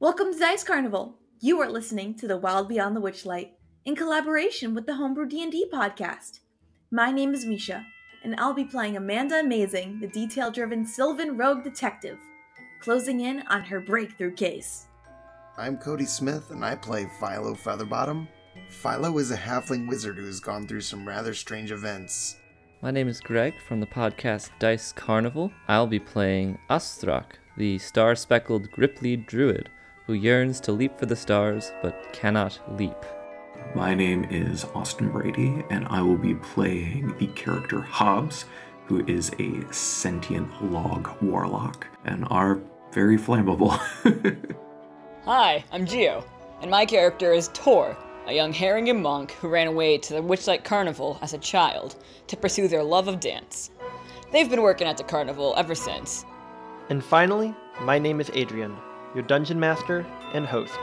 Welcome to Dice Carnival. You are listening to The Wild Beyond the Witchlight in collaboration with the Homebrew D&D podcast. My name is Misha, and I'll be playing Amanda Amazing, the detail-driven Sylvan rogue detective, closing in on her breakthrough case. I'm Cody Smith, and I play Philo Featherbottom. Philo is a halfling wizard who has gone through some rather strange events. My name is Greg from the podcast Dice Carnival. I'll be playing Astrak, the star speckled Grippli druid who yearns to leap for the stars but cannot leap. My name is Austin Brady, and I will be playing the character Hobbs, who is a sentient log warlock and are very flammable. Hi, I'm Geo, and my character is Tor, a young Harengon monk who ran away to the Witchlight Carnival as a child to pursue their love of dance. They've been working at the carnival ever since. And finally, my name is Adrian, your dungeon master and host.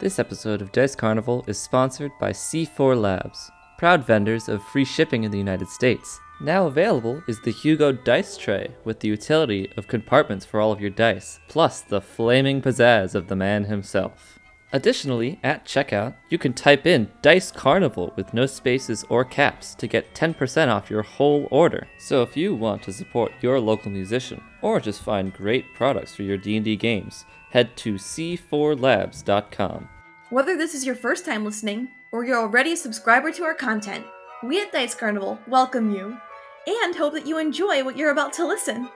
This episode of Dice Carnival is sponsored by C4 Labs, proud vendors of free shipping in the United States. Now available is the Hugo Dice Tray with the utility of compartments for all of your dice, plus the flaming pizzazz of the man himself. Additionally, at checkout, you can type in Dice Carnival with no spaces or caps to get 10% off your whole order. So if you want to support your local musician or just find great products for your D&D games, head to c4labs.com. Whether this is your first time listening or you're already a subscriber to our content, we at Dice Carnival welcome you and hope that you enjoy what you're about to listen.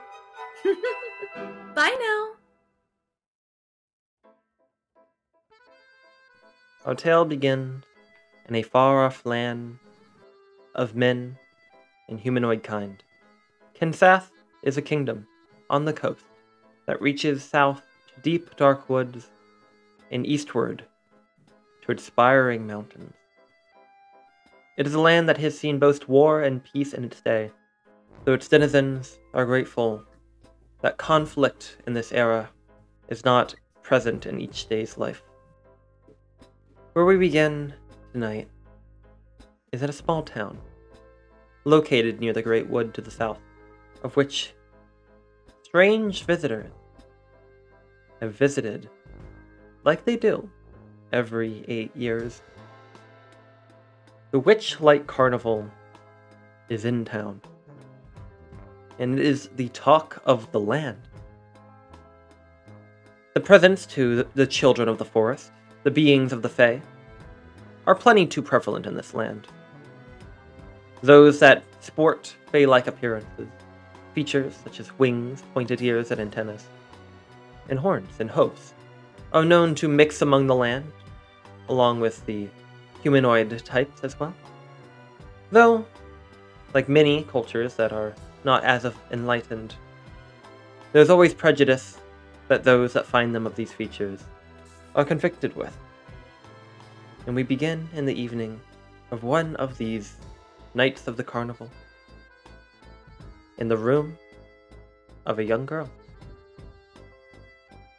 Bye now. Our tale begins in a far off land of men and humanoid kind. Kensath is a kingdom on the coast that reaches south to deep dark woods and eastward to inspiring mountains. It is a land that has seen both war and peace in its day, though its denizens are grateful that conflict in this era is not present in each day's life. Where we begin tonight is at a small town located near the Great Wood to the south, of which strange visitors have visited like they do every eight years. The Witchlight Carnival is in town, and it is the talk of the land. The presents to the children of the forest, the beings of the Fae, are plenty too prevalent in this land. Those that sport Fae like appearances, features such as wings, pointed ears, and antennas, and horns and hooves, are known to mix among the land, along with the humanoid types as well. Though, like many cultures that are not as enlightened, there's always prejudice that those that find them of these features are convicted with. And we begin in the evening of one of these nights of the carnival in the room of a young girl.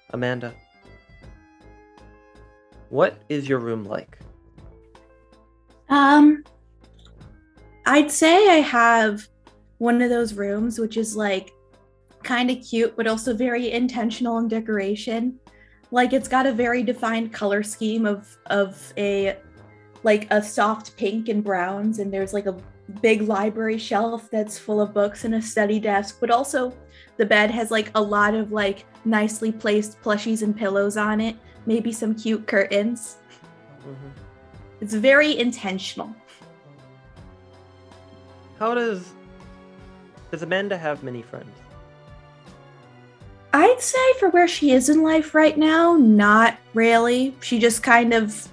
Amanda, what is your room like? Um, I'd say I have one of those rooms which is like kind of cute, but also very intentional in decoration. Like it's got a very defined color scheme of of a like a soft pink and browns, and there's like a big library shelf that's full of books and a study desk, but also the bed has like a lot of like nicely placed plushies and pillows on it, maybe some cute curtains. Mm-hmm. It's very intentional. How does does Amanda have many friends? I'd say for where she is in life right now, not really. She just kind of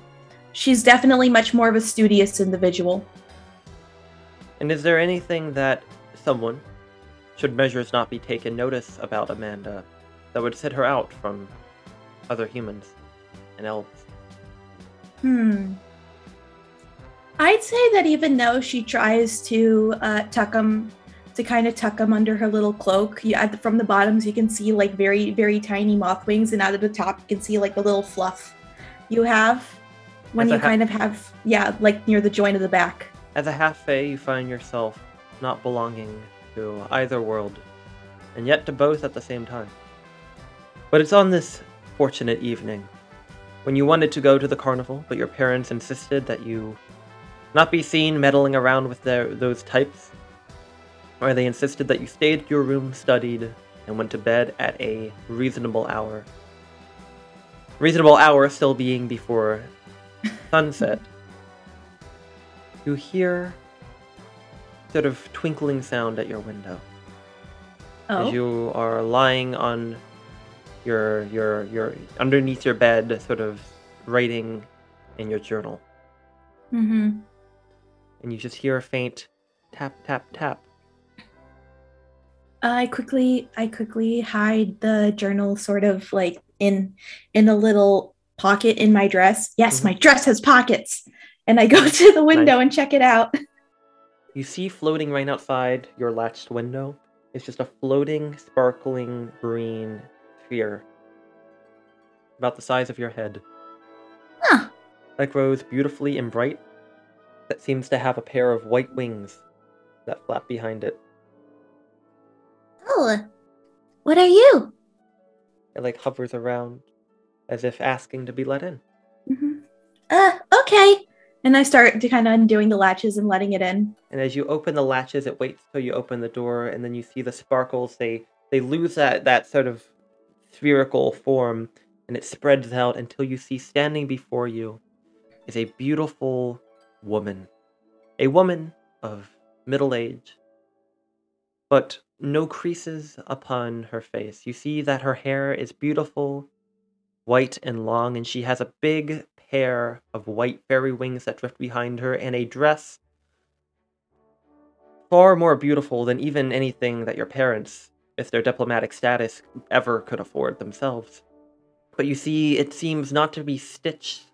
she's definitely much more of a studious individual. And is there anything that someone, should measures not be taken notice about Amanda, that would set her out from other humans and elves? Hmm. I'd say that even though she tries to uh, tuck them, to kind of tuck them under her little cloak, you, at the, from the bottoms you can see like very, very tiny moth wings, and out of the top you can see like the little fluff you have when As you ha- kind of have, yeah, like near the joint of the back. As a half fae, you find yourself not belonging to either world, and yet to both at the same time. But it's on this fortunate evening when you wanted to go to the carnival, but your parents insisted that you not be seen meddling around with their, those types, or they insisted that you stayed at your room, studied, and went to bed at a reasonable hour. Reasonable hour still being before sunset. you hear sort of twinkling sound at your window Oh. as you are lying on your your your underneath your bed, sort of writing in your journal, mm-hmm. and you just hear a faint tap tap tap. I quickly I quickly hide the journal sort of like in in a little pocket in my dress. Yes, Mhm. my dress has pockets. And I go to the window and check it out. You see floating right outside your latched window is just a floating, sparkling green sphere, about the size of your head. Huh. That grows beautifully and bright. That seems to have a pair of white wings that flap behind it. Oh. What are you? It like hovers around, as if asking to be let in. Mhm. Uh, okay. And I start to kind of undoing the latches and letting it in. And as you open the latches, it waits till you open the door, and then you see the sparkles. They they lose that that sort of spherical form, and it spreads out until you see standing before you is a beautiful woman, a woman of middle age, but no creases upon her face. You see that her hair is beautiful, white and long, and she has a big pair of white fairy wings that drift behind her, and a dress far more beautiful than even anything that your parents, if their diplomatic status, ever could afford themselves. But you see, it seems not to be stitched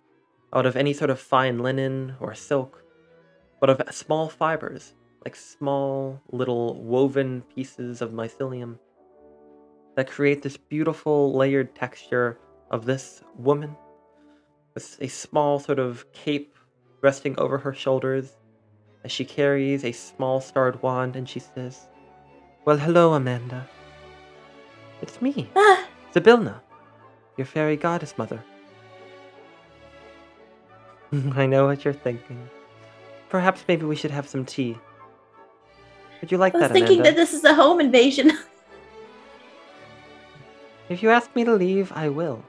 out of any sort of fine linen or silk, but of small fibers, like small little woven pieces of mycelium, that create this beautiful layered texture of this woman with a small sort of cape resting over her shoulders as she carries a small starred wand and she says, Well, hello, Amanda. It's me, Ah, Zybilna, your fairy goddess mother. I know what you're thinking. Perhaps maybe we should have some tea. Would you like that? I was that, thinking Amanda? that this is a home invasion. If you ask me to leave, I will.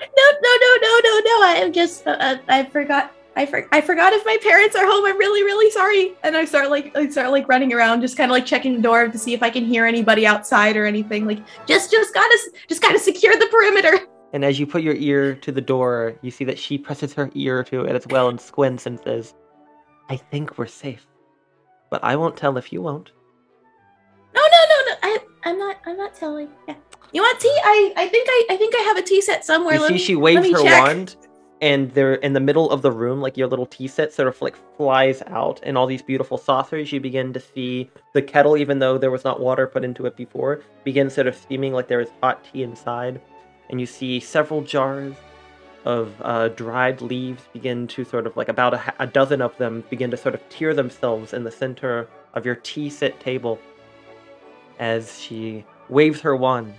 no, no, no, no, no. No. I am just. Uh, uh, I forgot. I, for- I forgot if my parents are home. I'm really, really sorry. And I start like I start like running around, just kind of like checking the door to see if I can hear anybody outside or anything. Like just, just gotta, just gotta secure the perimeter. And as you put your ear to the door, you see that she presses her ear to it as well and squints and says, I think we're safe. But I won't tell if you won't. No, no, no, no. I, I'm not. I'm not telling. Yeah. You want tea? I, I think I, I think I have a tea set somewhere. you Let see me- she waves her check. wand and they're in the middle of the room like your little tea set sort of like flies out and all these beautiful saucers you begin to see the kettle even though there was not water put into it before begins sort of steaming like there is hot tea inside and you see several jars of uh, dried leaves begin to sort of like about a, a dozen of them begin to sort of tear themselves in the center of your tea set table as she waves her wand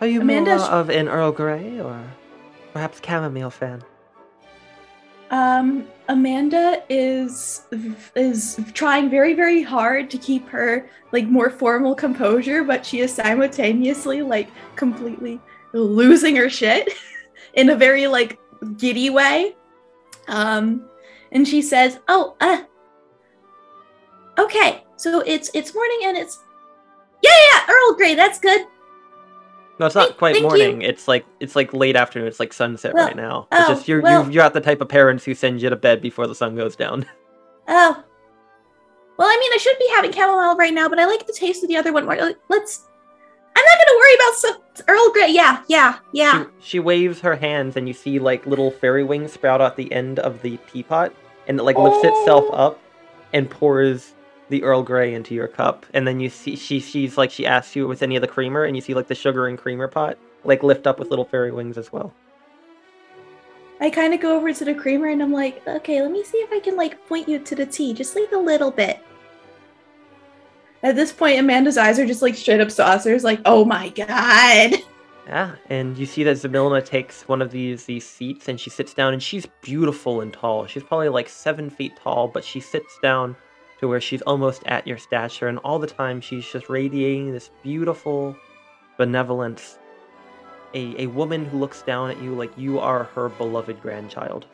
are you Amanda, more of an Earl Grey or perhaps chamomile fan? Um, Amanda is is trying very very hard to keep her like more formal composure, but she is simultaneously like completely losing her shit in a very like giddy way. Um, and she says, "Oh, uh, okay, so it's it's morning and it's yeah yeah yeah, Earl Grey, that's good. No, it's not Thank- quite thank you. morning. It's like it's like late afternoon. It's like sunset Well, right now. It's oh, just you're well- you you're not the type of parents who send you to bed before the sun goes down. Oh, well, I mean, I should be having chamomile right now, but I like the taste of the other one more. Let's. I'm not gonna worry about some Earl Grey. Yeah, yeah, yeah. She, she waves her hands, and you see like little fairy wings sprout out the end of the teapot, and it like lifts oh. itself Oh. up and pours the Earl Grey into your cup. And then you see she she's like she asks you with any of the creamer, and you see like the sugar and creamer pot like lift up with little fairy wings as well. I kind of go over to the creamer and I'm like, okay, let me see if I can like point you to the tea, just like a little bit. At this point, Amanda's eyes are just like straight up saucers, like, oh my god. Yeah, and you see that Zybilna takes one of these these seats and she sits down and she's beautiful and tall. She's probably like seven feet tall, but she sits down to where she's almost at your stature, and all the time she's just radiating this beautiful benevolence. A a woman who looks down at you like you are her beloved grandchild.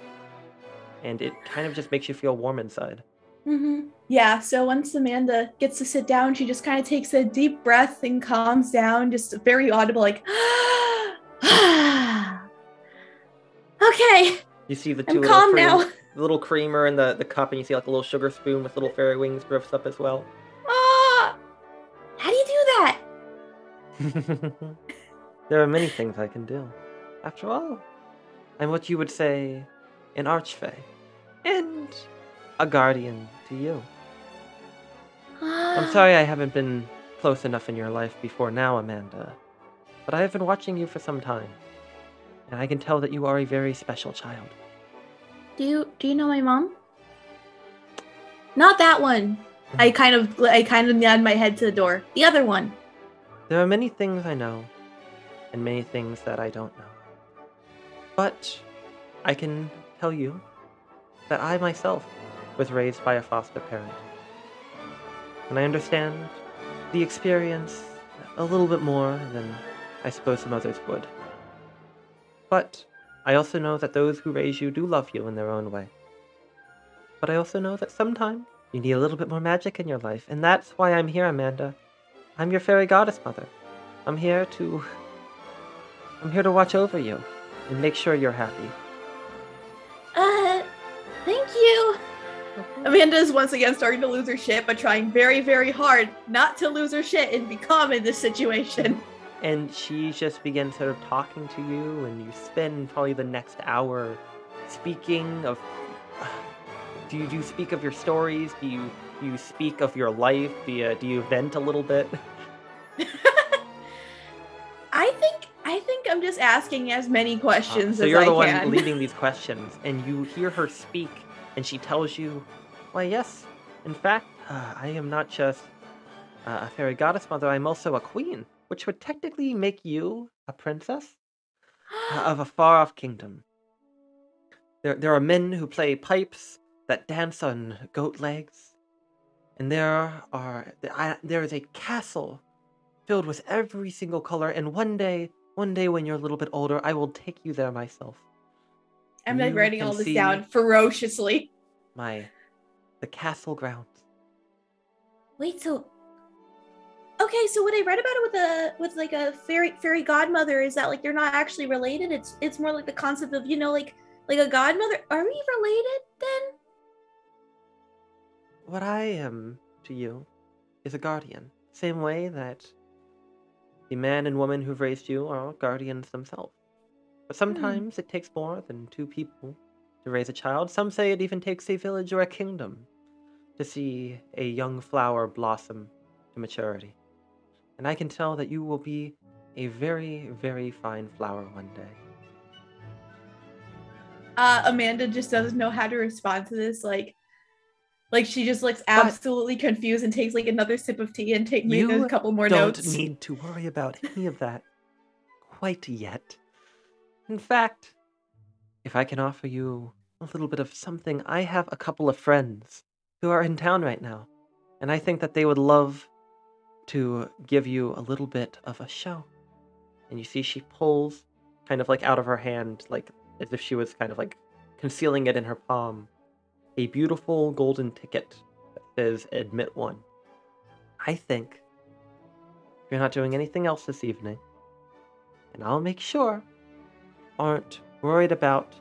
And it kind of just makes you feel warm inside. hmm Yeah, so once Amanda gets to sit down, she just kind of takes a deep breath and calms down, just very audible, like, okay, You see the 2 I'm little calm cream- now. the little creamer in the, the cup, and you see like a little sugar spoon with little fairy wings drifts up as well. Ah, how do you do that? there are many things I can do. After all, I'm what you would say an archfey and a guardian to you. I'm sorry I haven't been close enough in your life before now, Amanda, but I have been watching you for some time, and I can tell that you are a very special child. Do you do you know my mom? Not that one. I hmm. kind of I kind of nod my head to the door. The other one. There are many things I know, and many things that I don't know. But I can tell you that I myself was raised by a foster parent. And I understand the experience a little bit more than I suppose some others would. But I also know that those who raise you do love you in their own way. But I also know that sometimes you need a little bit more magic in your life, and that's why I'm here, Amanda. I'm your fairy goddess mother. I'm here to. I'm here to watch over you and make sure you're happy. Uh, thank you. Amanda is once again starting to lose her shit, but trying very, very hard not to lose her shit and be calm in this situation. And she just begins sort of talking to you, and you spend probably the next hour speaking of. Do you, do you speak of your stories? Do you do you speak of your life? Do you, do you vent a little bit? I think I think I'm just asking as many uh, questions so as you're the one leading these questions, and you hear her speak, and she tells you, "Why, yes, in fact, uh, I am not just uh, a fairy goddess mother. I'm also a queen, which would technically make you a princess uh, of a far-off kingdom. There, there are men who play pipes that dance on goat legs, and there are I, there is a castle filled with every single color. And one day, one day when you're a little bit older, I will take you there myself. I'm like writing all this down ferociously. My, the castle grounds. Wait, so okay, so what I read about it with a with like a fairy fairy godmother is that like they're not actually related. It's it's more like the concept of you know like like a godmother. Are we related then? What I am to you is a guardian. Same way that the man and woman who've raised you are guardians themselves. But sometimes it takes more than two people to raise a child. Some say it even takes a village or a kingdom to see a young flower blossom to maturity. And I can tell that you will be a very, very fine flower one day. Uh, Amanda just doesn't know how to respond to this. Like, like she just looks absolutely confused and takes like another sip of tea and take maybe You a couple more notes. I don't need to worry about any of that quite yet. In fact, if I can offer you a little bit of something, I have a couple of friends who are in town right now, and I think that they would love to give you a little bit of a show. And you see, she pulls kind of like out of her hand, like as if she was kind of like concealing it in her palm, a beautiful golden ticket that says admit one. I think if you're not doing anything else this evening, and I'll make sure aren't worried about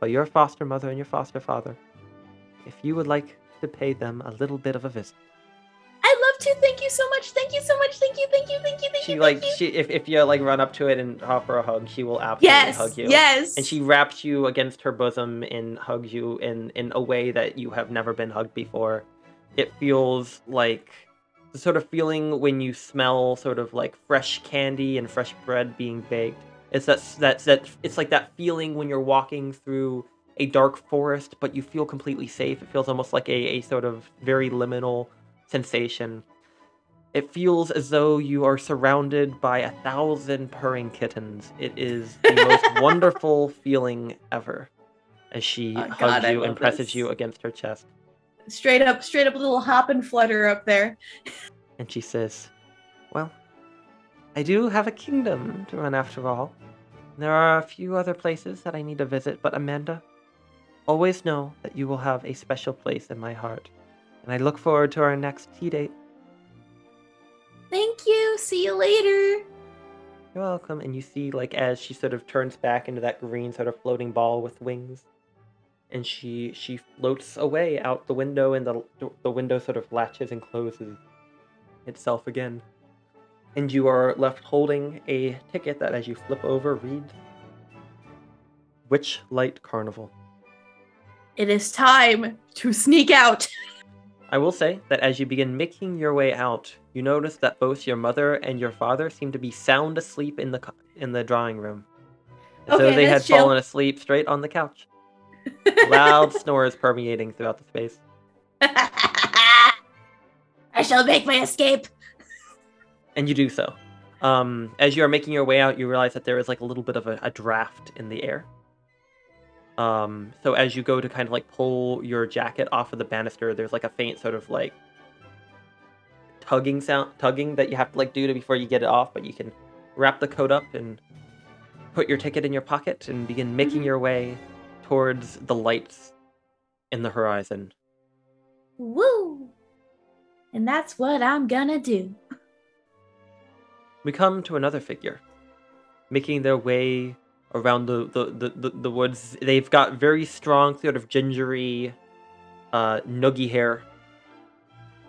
but your foster mother and your foster father, if you would like to pay them a little bit of a visit. I'd love to. Thank you so much. Thank you so much. Thank you. Thank you. Thank you. Thank She you. like thank you. she if, if you like run up to it and offer a hug, she will absolutely yes. hug you. Yes. And she wraps you against her bosom and hugs you in in a way that you have never been hugged before. It feels like the sort of feeling when you smell sort of like fresh candy and fresh bread being baked. It's that that's that it's like that feeling when you're walking through a dark forest but you feel completely safe. It feels almost like a, a sort of very liminal sensation. It feels as though you are surrounded by a thousand purring kittens. It is the most wonderful feeling ever as she Oh, hugs God, you and presses this. you against her chest. Straight up, straight up little hop and flutter up there. And she says, Well, I do have a kingdom to run after all. There are a few other places that I need to visit, but Amanda, always know that you will have a special place in my heart. And I look forward to our next tea date. Thank you. See you later. You're welcome. And you see, like, as she sort of turns back into that green sort of floating ball with wings, and she she floats away out the window, and the the window sort of latches and closes itself again. And you are left holding a ticket that, as you flip over, reads Witch Light Carnival. It is time to sneak out. I will say that as you begin making your way out, you notice that both your mother and your father seem to be sound asleep in the co- in the drawing room. As though they had chill. fallen asleep straight on the couch. Loud snores permeating throughout the space. I shall make my escape. And you do so. Um, as you are making your way out, you realize that there is like a little bit of a, a draft in the air. Um, so as you go to kind of like pull your jacket off of the banister, there's like a faint sort of like tugging sound, tugging that you have to like do to before you get it off. But you can wrap the coat up and put your ticket in your pocket and begin making Mhm. your way towards the lights in the horizon. Woo! And that's what I'm gonna do. We come to another figure making their way around the the, the, the, the woods. They've got very strong sort of gingery uh noogie hair.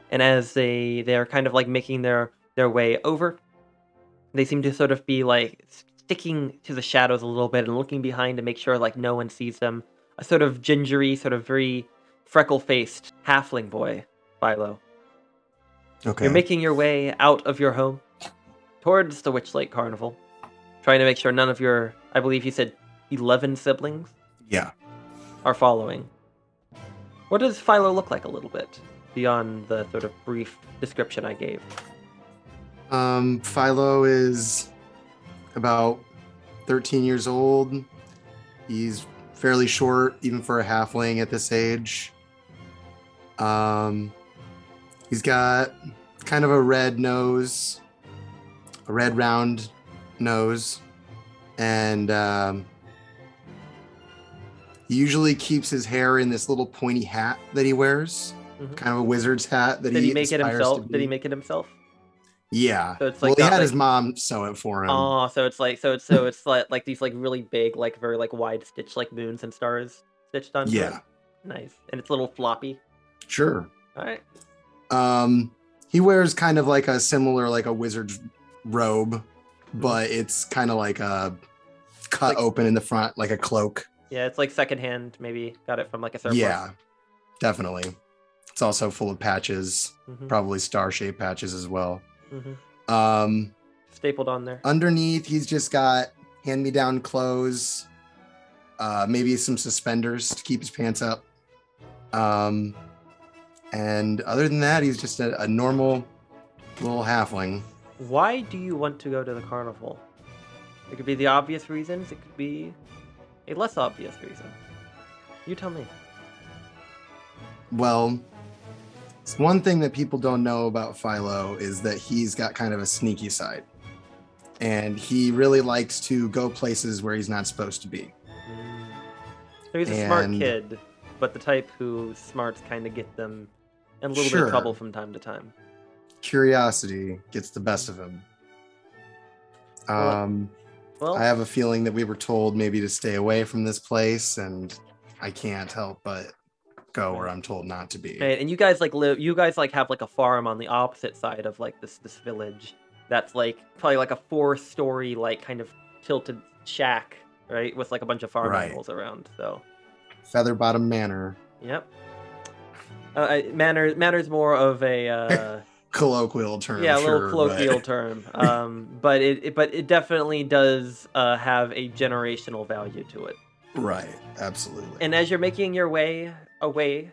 And as they they're kind of like making their their way over they seem to sort of be like sticking to the shadows a little bit and looking behind to make sure like no one sees them. A sort of gingery sort of very freckle faced halfling boy philo. Okay. you're making your way out of your home towards the Witchlight Carnival, trying to make sure none of your, I believe you said 11 siblings, yeah. are following. What does Philo look like a little bit beyond the sort of brief description I gave? Um, Philo is about 13 years old. He's fairly short, even for a halfling at this age. Um, he's got kind of a red nose, a red round nose, and um, he usually keeps his hair in this little pointy hat that he wears, Mhm. kind of a wizard's hat that Did he he make it himself? Did he make it himself? Yeah. So it's well, like he not had his mom sew it for him. Oh, so it's like so it's so it's like like these like really big like very like wide stitch like moons and stars stitched on. yeah, Nice. And it's a little floppy. sure. All right. Um, he wears kind of like a similar like a wizard's robe, Mm-hmm. but it's kind of like a cut Like- open in the front, like a cloak. Yeah, it's like secondhand. Maybe got it from like a third. Yeah, definitely. It's also full of patches, Mhm, probably star-shaped patches as well. mhm. Um, Stapled on there. underneath, he's just got hand-me-down clothes, uh, maybe some suspenders to keep his pants up. Um, and other than that, he's just a, a normal little halfling. Why do you want to go to the carnival? It could be the obvious reasons. It could be a less obvious reason. You tell me. Well, it's one thing that people don't know about Philo is that he's got kind of a sneaky side. And he really likes to go places where he's not supposed to be. Mm. So he's a smart kid, but the type who smarts kind of get them in a little bit of trouble from time to time. Curiosity gets the best of him. Um, Well, I have a feeling that we were told maybe to stay away from this place, and I can't help but go where I'm told not to be. Right, and you guys like live. You guys like have like a farm on the opposite side of like this this village. That's like probably like a four-story like kind of tilted shack, right, with like a bunch of farm Right. animals around. So, Featherbottom Manor, yep. Uh, I- manner manner's more of a uh, colloquial term. yeah, a sure, little colloquial but- term. Um, but it, it but it definitely does uh, have a generational value to it. Right, absolutely. And as you're making your way away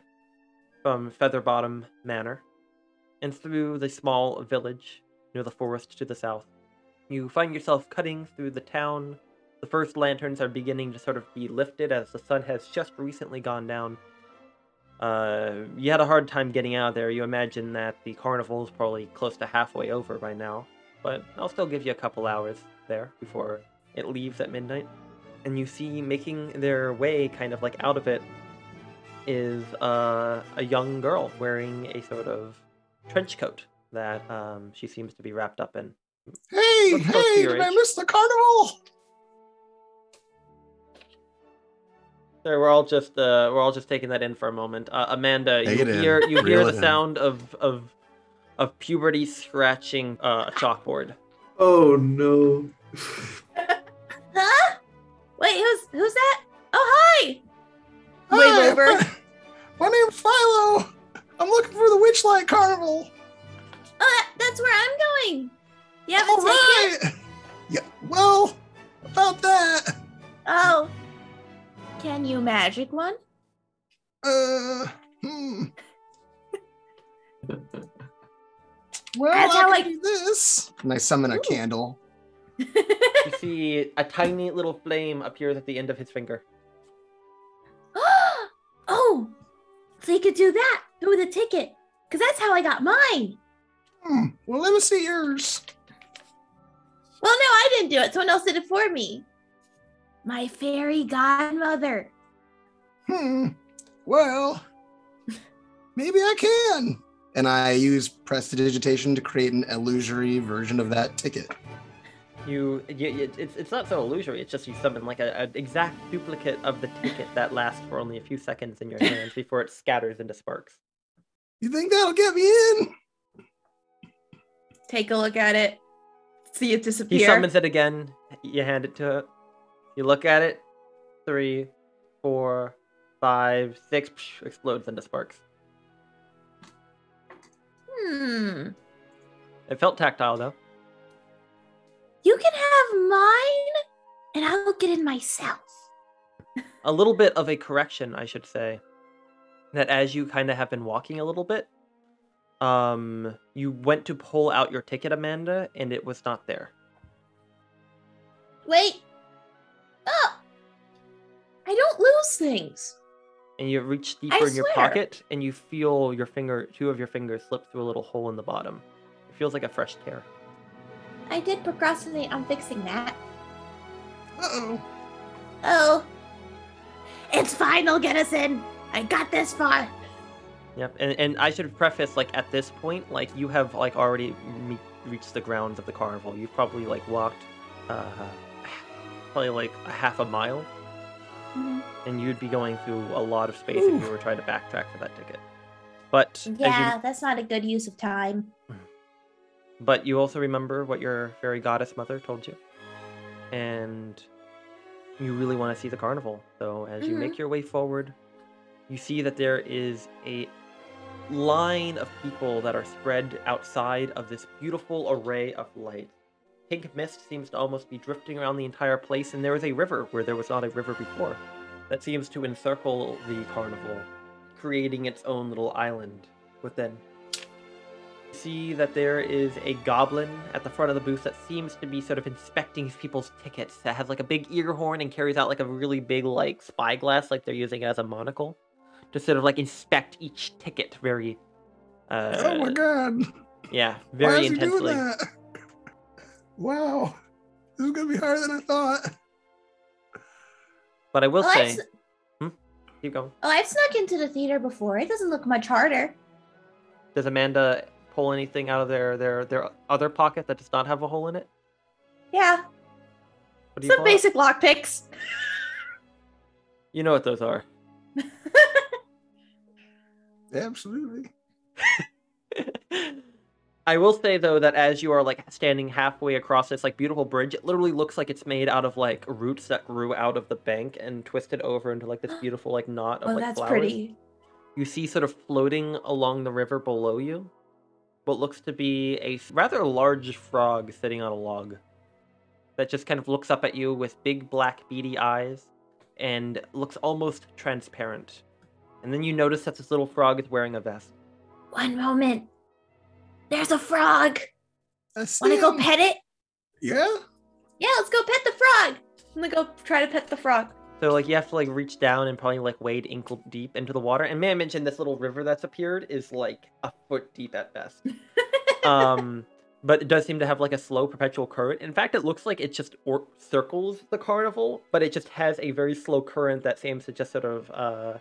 from Featherbottom Manor and through the small village near the forest to the south. You find yourself cutting through the town. The first lanterns are beginning to sort of be lifted as the sun has just recently gone down. Uh, you had a hard time getting out of there. You imagine that the carnival is probably close to halfway over by now, but I'll still give you a couple hours there before it leaves at midnight. And you see making their way kind of like out of it is uh, a young girl wearing a sort of trench coat that um, she seems to be wrapped up in. Hey, Looks hey, did I miss the carnival? Sorry, we're all just uh, we're all just taking that in for a moment. Uh, Amanda, Take you it in. hear you Reel hear the in. sound of of of puberty scratching uh, a chalkboard. Oh no. Huh? Wait, who's who's that? Oh hi! Wave Hi, over. My, my name's Philo. I'm looking for the Witchlight Carnival. Oh, that, that's where I'm going. You have a All ticket? right. Yeah. Well, about that. Oh. Can you magic one? Uh. Hmm. Well, That's I how can I- do this. And I summon a Ooh. candle. You see a tiny little flame appears at the end of his finger. oh, so you could do that through the ticket, because that's how I got mine. Hmm. Well, let me see yours. Well, no, I didn't do it. Someone else did it for me. My fairy godmother. Hmm. Well, maybe I can. And I use prestidigitation to create an illusory version of that ticket. You, you, you it's, it's not so illusory. It's just you summon like an exact duplicate of the ticket that lasts for only a few seconds in your hands before it scatters into sparks. You think that'll get me in? Take a look at it. See it disappear. He disappear. summons it again. You hand it to it. You look at it. Three, four, five, six. psh, explodes into sparks. Hmm. It felt tactile though. You can have mine, and I'll get in myself. A little bit of a correction, I should say. That as you kind of have been walking a little bit, um, you went to pull out your ticket, Amanda, and it was not there. Wait. Things. And you reach I deeper in your swear. pocket, and you feel your finger, two of your fingers, slip through a little hole in the bottom. It feels like a fresh tear. I did procrastinate on fixing that. Uh oh. Oh. It's fine, they'll get us in. I got this far. Yep, and, and I should preface like at this point, like you have like already me- reached the grounds of the carnival. You've probably like walked, uh, probably like a half a mile, Mm-hmm. and you'd be going through a lot of space if you were trying to backtrack for that ticket. But as you- Yeah, that's not a good use of time. but you also remember what your fairy goddess mother told you, and you really want to see the carnival. So as you make mm-hmm. your way forward, you see that there is a line of people that are spread outside of this beautiful array of light. Pink mist seems to almost be drifting around the entire place, and there is a river where there was not a river before that seems to encircle the carnival, creating its own little island within. You see that there is a goblin at the front of the booth that seems to be sort of inspecting people's tickets that has like a big ear horn and carries out like a really big like spyglass like they're using as a monocle to sort of like inspect each ticket very uh oh my god. yeah very intensely? Wow. This is gonna be harder than I thought. but i will I've, say s- hmm? keep going oh, I've snuck into the theater before. It doesn't look much harder. does amanda pull anything out of their their their other pocket that does not have a hole in it Yeah, what do some pull basic lockpicks. you know what those are Absolutely. I will say though that as you are like standing halfway across this like beautiful bridge, it literally looks like it's made out of like roots that grew out of the bank and twisted over into like this beautiful like knot of oh, like that's flowers. pretty. You see sort of floating along the river below you what looks to be a rather large frog sitting on a log that just kind of looks up at you with big black beady eyes and looks almost transparent. And then you notice that this little frog is wearing a vest. One moment. There's a frog. I Want to go pet it? Yeah. Yeah, let's go pet the frog. I'm gonna go try to pet the frog. So like you have to like reach down and probably like wade ankle deep into the water. And may I mention this little river that's appeared is like a foot deep at best. um, but it does seem to have like a slow perpetual current. In fact, it looks like it just or- circles the carnival, but it just has a very slow current that seems to just sort of uh,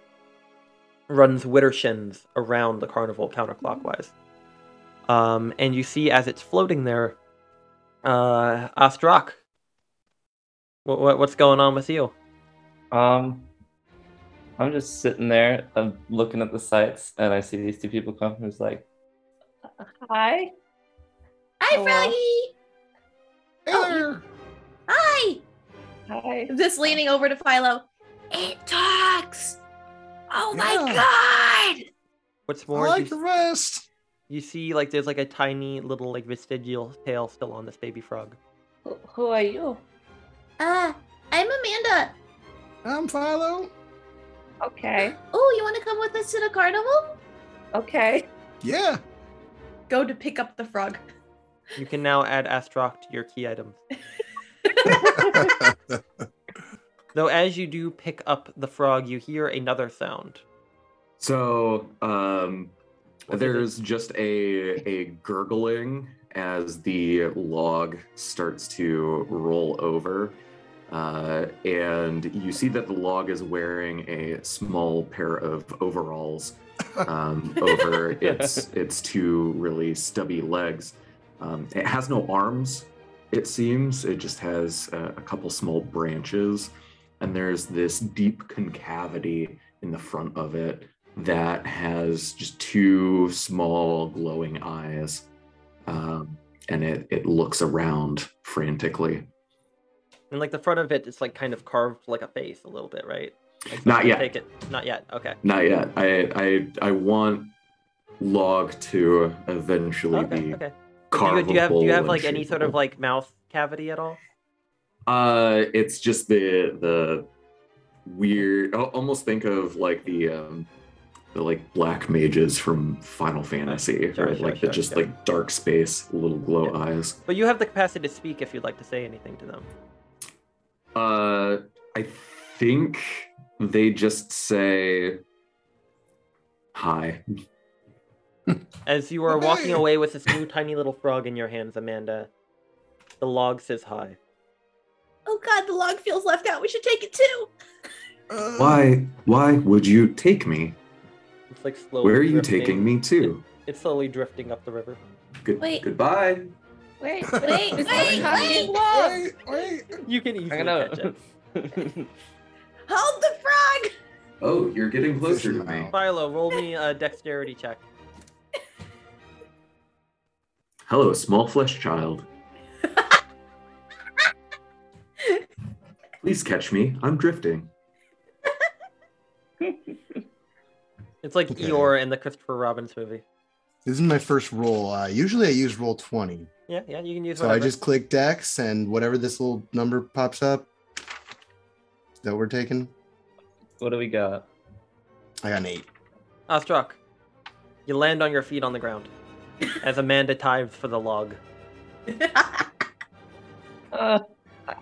runs widdershins around the carnival counterclockwise. Um, and you see as it's floating there, uh, Astrak. What, what what's going on with you? Um, I'm just sitting there. I'm looking at the sights, and I see these two people come. Who's like, "Hi." Hi, Hello. Froggy. Hey Oh, there. Hi. Hi. Just leaning over to Philo. It talks. Oh my god. What's I more, like you, the rest. You see like there's like a tiny little like vestigial tail still on this baby frog. Who, who are you? Uh, I'm Amanda. I'm Philo. Okay. Oh, you want to come with us to the carnival? Okay. Yeah. Go to pick up the frog. You can now add Astrak to your key items. Though as you do pick up the frog, you hear another sound. So um, What is there's just a a gurgling as the log starts to roll over, uh, and you see that the log is wearing a small pair of overalls um, over its its two really stubby legs. Um, it has no arms. It seems it just has a, a couple small branches, and there's this deep concavity in the front of it that has just two small glowing eyes, um, and it it looks around frantically. And like the front of it, it's like kind of carved like a face a little bit, right? Like, Not yet. Take it. Not yet. Okay. Not yet. I I I want log to eventually Okay. be Okay. Do you, do you have do you have like any sort of like mouth cavity at all? Uh, it's just the the weird. Almost think of like the um, the like black mages from Final Fantasy, Sure, right? sure, like sure, the just yeah. like dark space, little glow Yeah. eyes. But you have the capacity to speak if you'd like to say anything to them. Uh, I think they just say hi. As you are walking away with this new tiny little frog in your hands, Amanda, the log says hi. Oh god, the log feels left out. We should take it too. Uh, Why? Why would you take me? It's like slowly. Where are you drifting- taking me to? It's slowly drifting up the river. Good. Wait. Goodbye. Wait, wait, wait, It's wait, like- Wait, wait. You can easily I'm catch it. Hold the frog. Oh, you're getting closer to me. Philo, roll me a dexterity check. Hello, small flesh child. Please catch me. I'm drifting. It's like Okay. Eeyore in the Christopher Robbins movie. This is my first roll. Uh, usually I use Roll20. Yeah, yeah, you can use So I just click Dex and whatever this little number pops up. That we're taking? what do we got? I got an eight. Astrak, you land on your feet on the ground as Amanda dives for the log. Uh,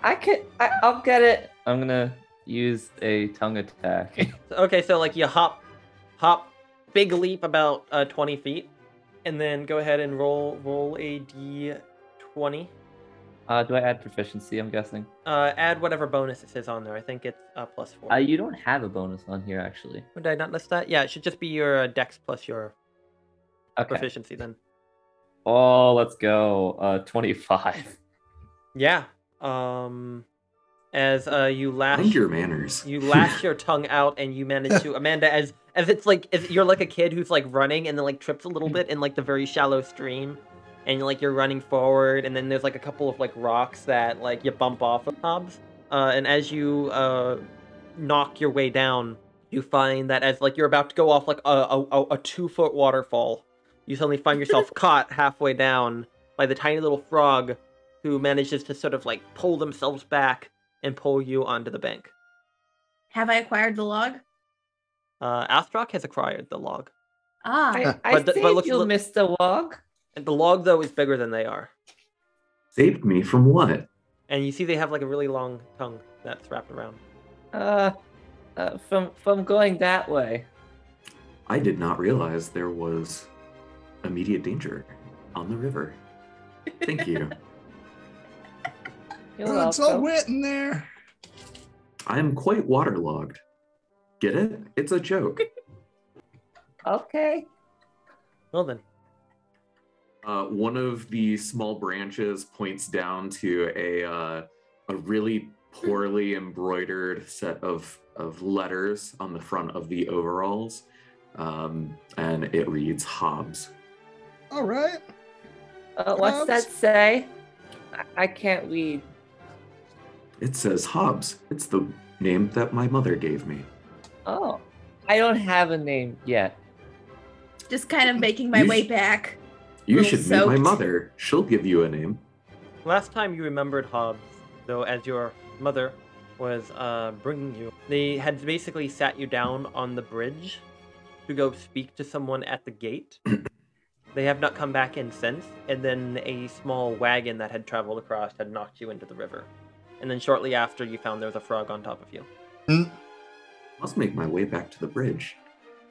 I- could. I, I'll get it. I'm gonna use a tongue attack. Okay, so like you hop, hop, big leap about uh, 20 feet, and then go ahead and roll roll a d20. Uh, do I add proficiency? I'm guessing. Uh, add whatever bonus it says on there. I think it's uh, plus four. Uh, you don't have a bonus on here actually. Did I not list that? Yeah, it should just be your uh, dex plus your Okay. proficiency then. Oh, let's go. Uh, 25. Yeah. Um, as uh, you lash Mind your manners. you lash your tongue out and you manage to Amanda as as it's like as you're like a kid who's like running and then like trips a little bit in like the very shallow stream and like you're running forward and then there's like a couple of like rocks that like you bump off of knobs uh, and as you uh knock your way down you find that as like you're about to go off like a, a, a- a two foot waterfall you suddenly find yourself caught halfway down by the tiny little frog who manages to sort of like pull themselves back and pull you onto the bank Have I acquired the log? Uh, Astrak has acquired the log. Ah, I, I But the- but saved looks you, li- Mr. Wog. And the log though is bigger than they are. Saved me from what? And you see they have like a really long tongue that's wrapped around. Uh, uh, from from going that way. I did not realize there was immediate danger on the river. Thank you. You're Oh, it's all wet in there. I am quite waterlogged. Get it? It's a joke. Okay. Well then. Uh, one of the small branches points down to a uh, a really poorly embroidered set of of letters on the front of the overalls, um, and it reads Hobbs. All right. Uh, what's that say? I, I can't read. It says Hobbs. It's the name that my mother gave me. Oh, I don't have a name yet. Just kind of making my You way sh- back. You Little should meet my soaked. mother. She'll give you a name. Last time you remembered Hobbs, though, as your mother was uh, bringing you, they had basically sat you down on the bridge to go speak to someone at the gate. they have not come back in since, and then a small wagon that had traveled across had knocked you into the river. And then shortly after, you found there was a frog on top of you. Must make my way back to the bridge.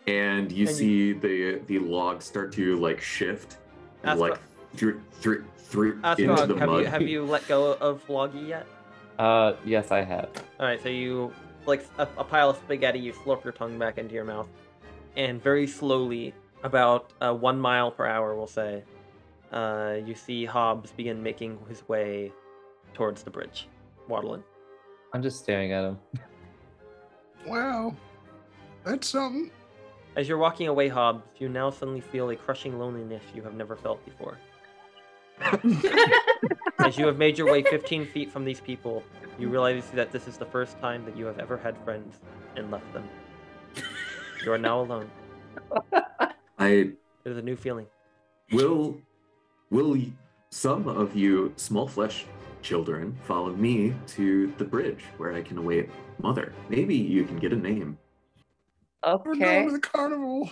And you And see the the logs start to like shift, and, like through through through into Astrog, the have mud. you have you let go of Loggy yet? Uh, yes, I have. All right, so you like a, a pile of spaghetti. You slurp your tongue back into your mouth, and very slowly, about uh, one mile per hour, we'll say, uh, you see Hobbs begin making his way towards the bridge, waddling. I'm just staring at him. Wow. That's something. As you're walking away, Hobbs, you now suddenly feel a crushing loneliness you have never felt before. As you have made your way 15 feet from these people, you realize that this is the first time that you have ever had friends and left them. You are now alone. I It is a new feeling. will will some of you small flesh children follow me to the bridge where I can await mother. Maybe you can get a name. We're Okay. going to the carnival.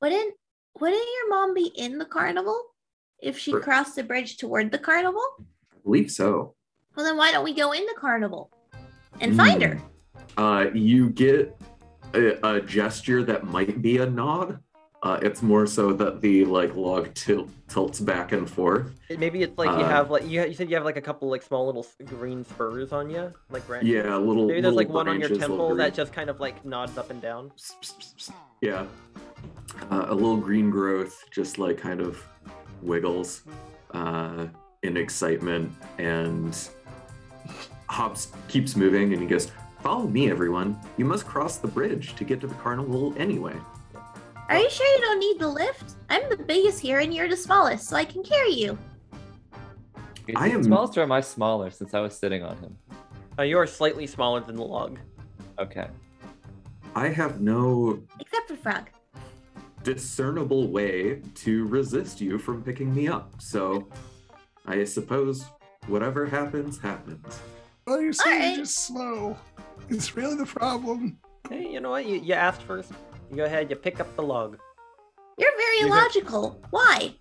Wouldn't wouldn't your mom be in the carnival if she Sure. crossed the bridge toward the carnival? I believe so. Well, then why don't we go in the carnival and find her? Uh, you get a, a gesture that might be a nod. Uh, it's more so that the like log til- tilts back and forth. Maybe it's like you Uh, have like you, you said you have like a couple like small little green spurs on you, like branches. Yeah, a little. Maybe there's little like one on your temple that just kind of like nods up and down. Yeah. Uh, a little green growth just like kind of wiggles uh, in excitement, and Hobbs keeps moving and he goes, Follow me, everyone. You must cross the bridge to get to the carnival anyway. Are you sure you don't need the lift? I'm the biggest here and you're the smallest, so I can carry you. Is I he am- smallest or am I smaller since I was sitting on him? Uh, you are slightly smaller than the log. Okay. I have no Except for Frog. discernible way to resist you from picking me up. So I suppose whatever happens, happens. Well, you see, Alright. you're just slow. It's really the problem. Hey, you know what? You, you asked first. You go ahead. You pick up the log. You're very You have- illogical. Why?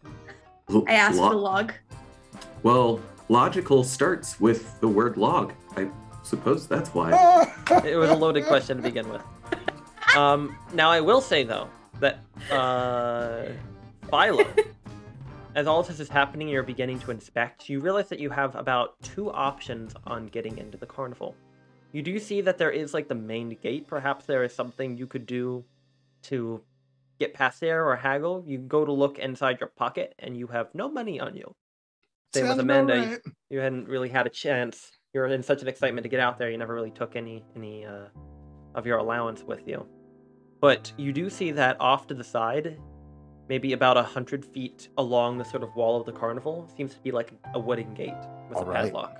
L- I asked lo- the log. Well, logical starts with the word log. I suppose that's why. It was a loaded question to begin with. Um, now I will say though that uh, Philo, as all of this is happening, you're beginning to inspect. You realize that you have about two options on getting into the carnival. You do see that there is like the main gate. Perhaps there is something you could do to get past there or haggle. You go to look inside your pocket and you have no money on you. Same with Sounds about Amanda. right. You hadn't really had a chance. You're in such an excitement to get out there. You never really took any any uh, of your allowance with you. But you do see that off to the side, maybe about a hundred feet along the sort of wall of the carnival, seems to be like a wooden gate with a All right. padlock.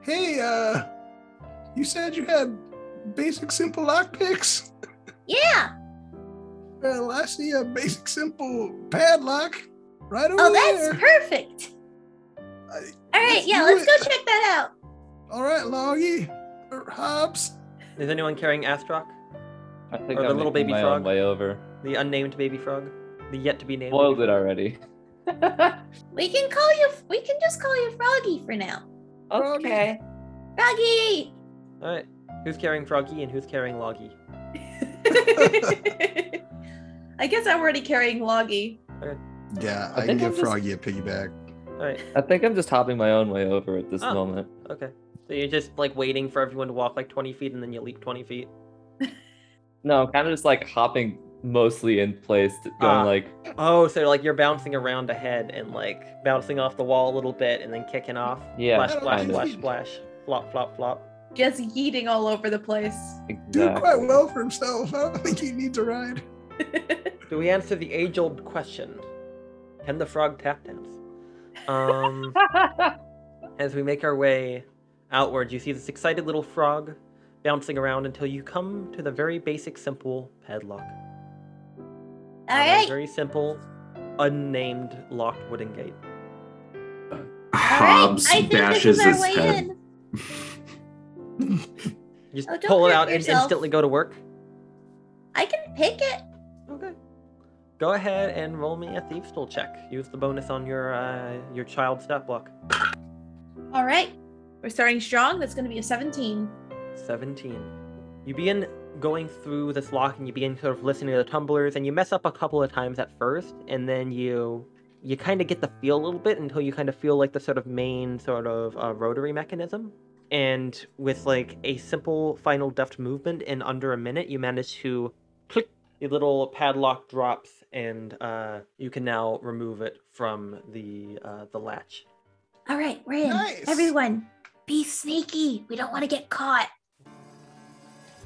Hey, uh, you said you had basic simple lockpicks? Yeah. Well, I see a basic simple padlock right over Oh, that's there. perfect. I- All right, let's yeah, let's it. go check that out. All right, Loggy or Hobbs. Is anyone carrying Astrock, I think Or the I'm little baby my frog? own way over. the unnamed baby frog, the yet to be named? Spoiled it already. we can call you. We can just call you Froggy for now. Okay. Froggy. All right. Who's carrying Froggy and who's carrying Loggy? I guess I'm already carrying Loggy. Yeah, I I, can give I'm just- Froggy a piggyback. All right. I think I'm just hopping my own way over at this Oh. moment. Okay. So you're just like waiting for everyone to walk like 20 feet and then you leap 20 feet. No, I'm kind of just like hopping mostly in place, t- going Ah. like, Oh, so like you're bouncing around ahead and like bouncing off the wall a little bit and then kicking off. yeah, Splash, splash, kind of. splash, splash. Flop, flop, flop. Just yeeting all over the place. Doing Exactly. quite well for himself. I don't think he needs a ride. Do we answer the age-old question? Can the frog tap dance? Um, as we make our way outward, you see this excited little frog bouncing around until you come to the very basic, simple padlock. all right. Very simple, unnamed locked wooden gate. All right. Hobbs I think this bashes his head. You just Oh, pull it hurt out and instantly go to work. I can pick it. Okay. Go ahead and roll me a thieves tool check. Use the bonus on your uh, your child stat block. All right. We're starting strong. That's going to be a 17. 17. You begin going through this lock and you begin sort of listening to the tumblers and you mess up a couple of times at first and then you you kind of get the feel a little bit until you kind of feel like the sort of main sort of uh, rotary mechanism and with like a simple final deft movement in under a minute you manage to click the little padlock drops and uh, you can now remove it from the uh, the latch All right. We're in. Nice. Everyone, be sneaky. We don't want to get caught.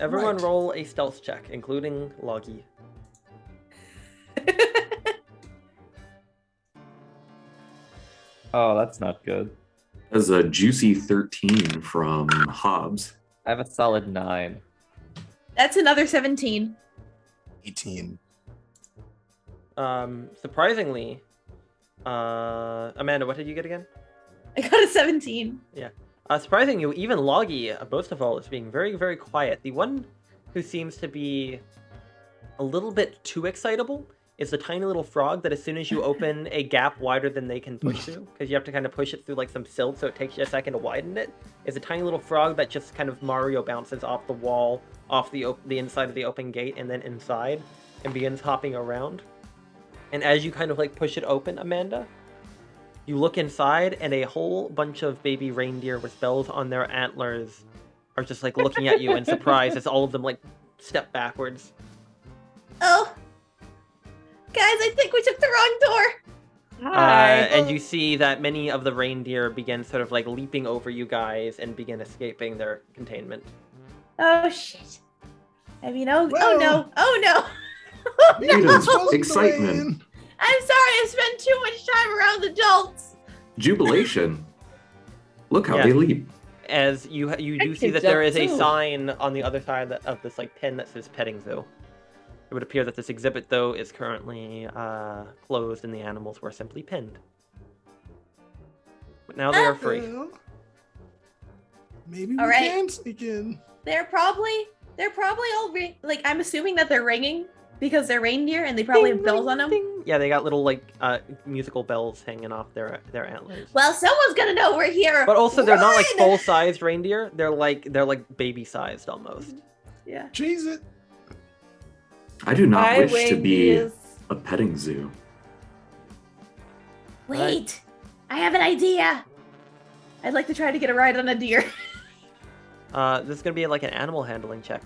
everyone Right. roll a stealth check including loggy Oh, that's not good. That's a juicy 13 from Hobbs. I have a solid nine. That's another 17. 18. Um, surprisingly, uh, Amanda, what did you get again? I got a 17. Yeah. Uh, surprisingly, even Loggy, uh, most of all, is being very, very quiet. The one who seems to be a little bit too excitable is the tiny little frog that as soon as you open a gap wider than they can push through, because you have to kind of push it through like some silt, so it takes you a second to widen it, is a tiny little frog that just kind of Mario bounces off the wall, off the op- the inside of the open gate, and then inside, and begins hopping around. And as you kind of like push it open, Amanda, you look inside, and a whole bunch of baby reindeer with bells on their antlers are just like looking at you in surprise as all of them like step backwards. Oh. Guys, I think we took the wrong door. Uh, and you see that many of the reindeer begin sort of like leaping over you guys and begin escaping their containment. Oh, shit. I mean, oh, oh no. Oh no. Maybe It this is wasn't the way excitement. I'm sorry I spent too much time around adults. Jubilation. Look how Yeah. they leap. As you you do see that there is jump a sign on the other side of- of this like pin that says petting zoo. It would appear that this exhibit though is currently uh, closed and the animals were simply pinned. But now they are free. Maybe we All right. can sneak in. They're probably they're probably all ring- like I'm assuming that they're ringing because they're reindeer and they probably Ding, have bells ring, on them. ding. Yeah, they got little like uh, musical bells hanging off their their antlers. Well, someone's gonna know we're here. But also, they're not like full sized reindeer. They're like they're like baby sized almost. Yeah. Jesus. I do not Hi, wish to be Wendy's. a petting zoo. Wait, I have an idea. I'd like to try to get a ride on a deer. Uh, this is gonna be like an animal handling check.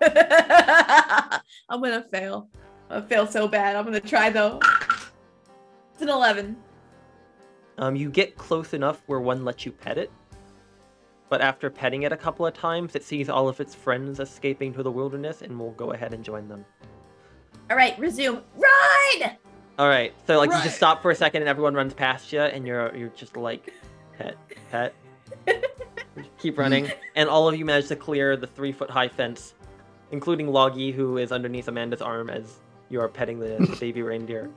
I'm gonna fail. I fail so bad. I'm gonna try though. It's an 11. Um, you get close enough where one lets you pet it, but after petting it a couple of times, it sees all of its friends escaping to the wilderness and will go ahead and join them. All right, resume. Run! All right, so like you just stop for a second and everyone runs past you, and you're you're just like pet pet. Keep running, and all of you manage to clear the three foot high fence, including Loggy, who is underneath Amanda's arm as you are petting the, the baby reindeer.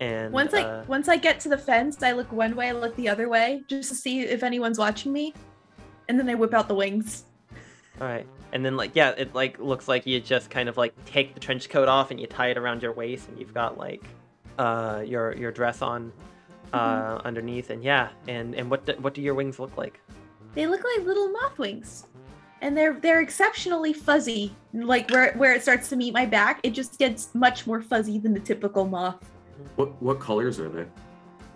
And Once I uh, once I get to the fence, I look one way, I look the other way, just to see if anyone's watching me, and then I whip out the wings. All right. And then like yeah, it like looks like you just kind of like take the trench coat off and you tie it around your waist and you've got like uh, your your dress on uh, underneath, and yeah, and and what do, what do your wings look like? They look like little moth wings. And they're they're exceptionally fuzzy. Like where where it starts to meet my back, it just gets much more fuzzy than the typical moth. What what colors are they?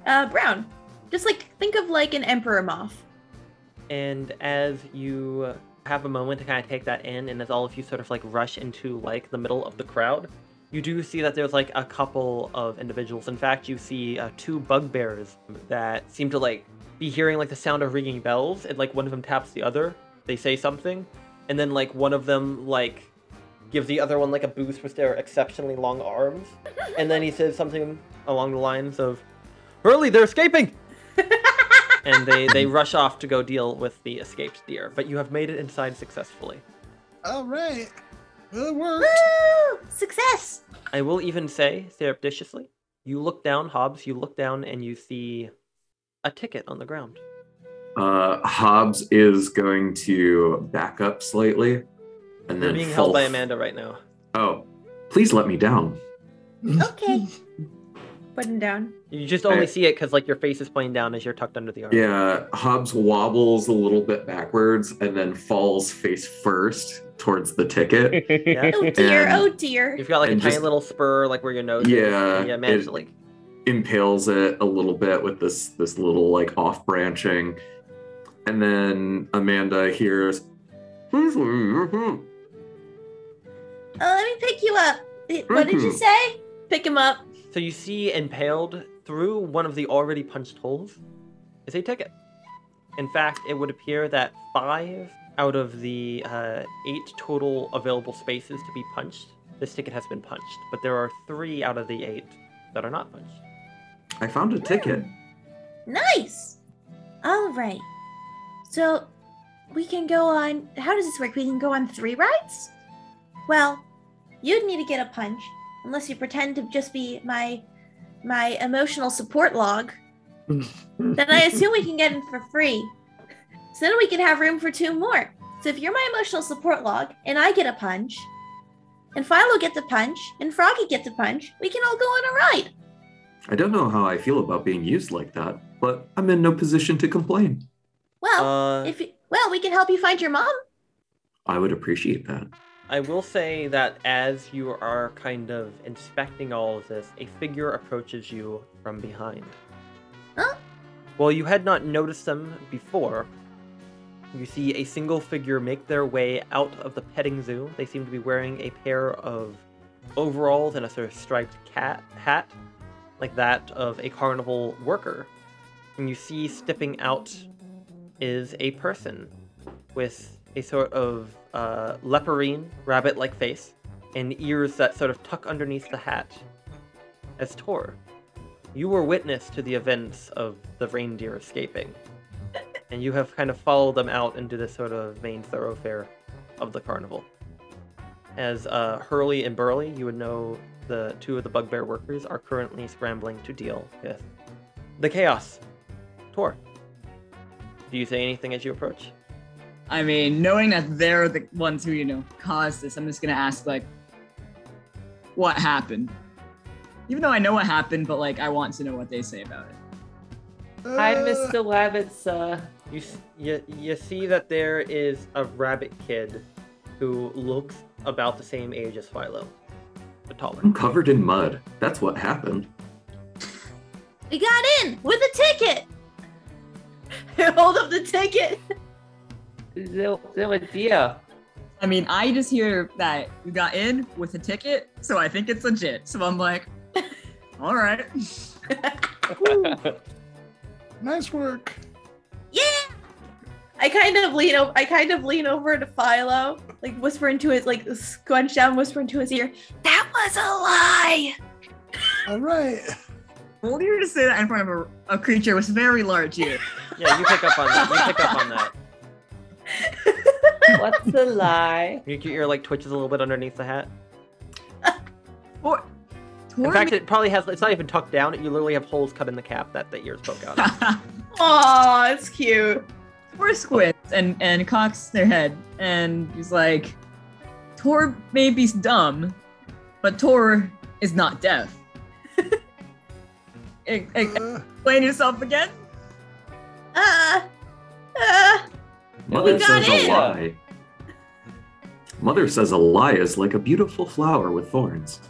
Uh brown. Just like think of like an emperor moth. And as you have a moment to kind of take that in, and as all of you sort of like rush into like the middle of the crowd, you do see that there's like a couple of individuals. In fact, you see uh, two bugbears that seem to like be hearing like the sound of ringing bells, and like one of them taps the other. They say something, and then like one of them like gives the other one like a boost with their exceptionally long arms, and then he says something along the lines of, "Hurly, they're escaping!" and they they rush off to go deal with the escaped deer. But you have made it inside successfully. All right. Well, it worked. Woo! Success! I will even say, surreptitiously, you look down, Hobbs, you look down and you see a ticket on the ground. Uh, Hobbs is going to back up slightly, and You're then being fall held by f- Amanda right now. Oh, please let me down. Okay. Put him down. You just only Alright. see it because like your face is pointing down as you're tucked under the arm. Yeah, Hobbs wobbles a little bit backwards and then falls face first towards the ticket. Yeah. Oh dear, And- oh dear. You've got like a And tiny just- little spur like where your nose. Yeah, and Yeah, manage it- to like impales it a little bit with this this little like off branching, and then Amanda hears. Oh, let me pick you up. What did you Mhm. say? Pick him up. So you see impaled through one of the already punched holes is a ticket. In fact, it would appear that five out of the uh, eight total available spaces to be punched, this ticket has been punched. But there are three out of the eight that are not punched. I found a ticket. Nice. All right. So we can go on. How does this work? We can go on three rides? Well, you'd need to get a punch, unless you pretend to just be my my emotional support log. then I assume we can get in for free. So then we can have room for two more. So if you're my emotional support log and I get a punch, and Philo gets a punch, and Froggy gets a punch, we can all go on a ride. I don't know how I feel about being used like that, but I'm in no position to complain. Well, Uh, if you, well, we can help you find your mom. I would appreciate that. I will say that as you are kind of inspecting all of this, a figure approaches you from behind. Huh? While you had not noticed them before, you see a single figure make their way out of the petting zoo. They seem to be wearing a pair of overalls and a sort of striped cat hat, like that of a carnival worker. And you see stepping out is a person with a sort of uh, leporine, rabbit like face, and ears that sort of tuck underneath the hat. As Tor, you were witness to the events of the reindeer escaping, and you have kind of followed them out into this sort of main thoroughfare of the carnival. As uh, Hurly and Burly, you would know the two of the bugbear workers are currently scrambling to deal with the chaos. Tor, do you say anything as you approach? I mean, knowing that they're the ones who, you know, caused this, I'm just gonna ask, like, what happened? Even though I know what happened, but, like, I want to know what they say about it. Hi, Uh, Mr. Rabbits. Uh, You, you, you see that there is a rabbit kid who looks about the same age as Philo, but taller. I'm covered in mud. That's what happened. We got in with a ticket. Hold up the ticket. there, there were deer. I mean, I just hear that you got in with a ticket, so I think it's legit. So I'm like, all right. Nice work. Yeah. I kind of lean over. I kind of lean over to Philo, like whisper into his, like squinch down, whisper into his ear. That was a lie. All right. Well, you to say that in front of a, a creature with very large ears. Yeah, you pick up on that. You pick up on that. What's the lie? Your, your ear like twitches a little bit underneath the hat. Or, In fact, it probably has. It's not even tucked down. You literally have holes cut in the cap that the ears poke out. of. Aw, it's cute. Tor squints and and cocks their head, and he's like, "Tor may be dumb, but Tor is not deaf." e- e- Uh, explain yourself again. Uh, uh, Mother got says in. a lie. Mother says a lie is like a beautiful flower with thorns.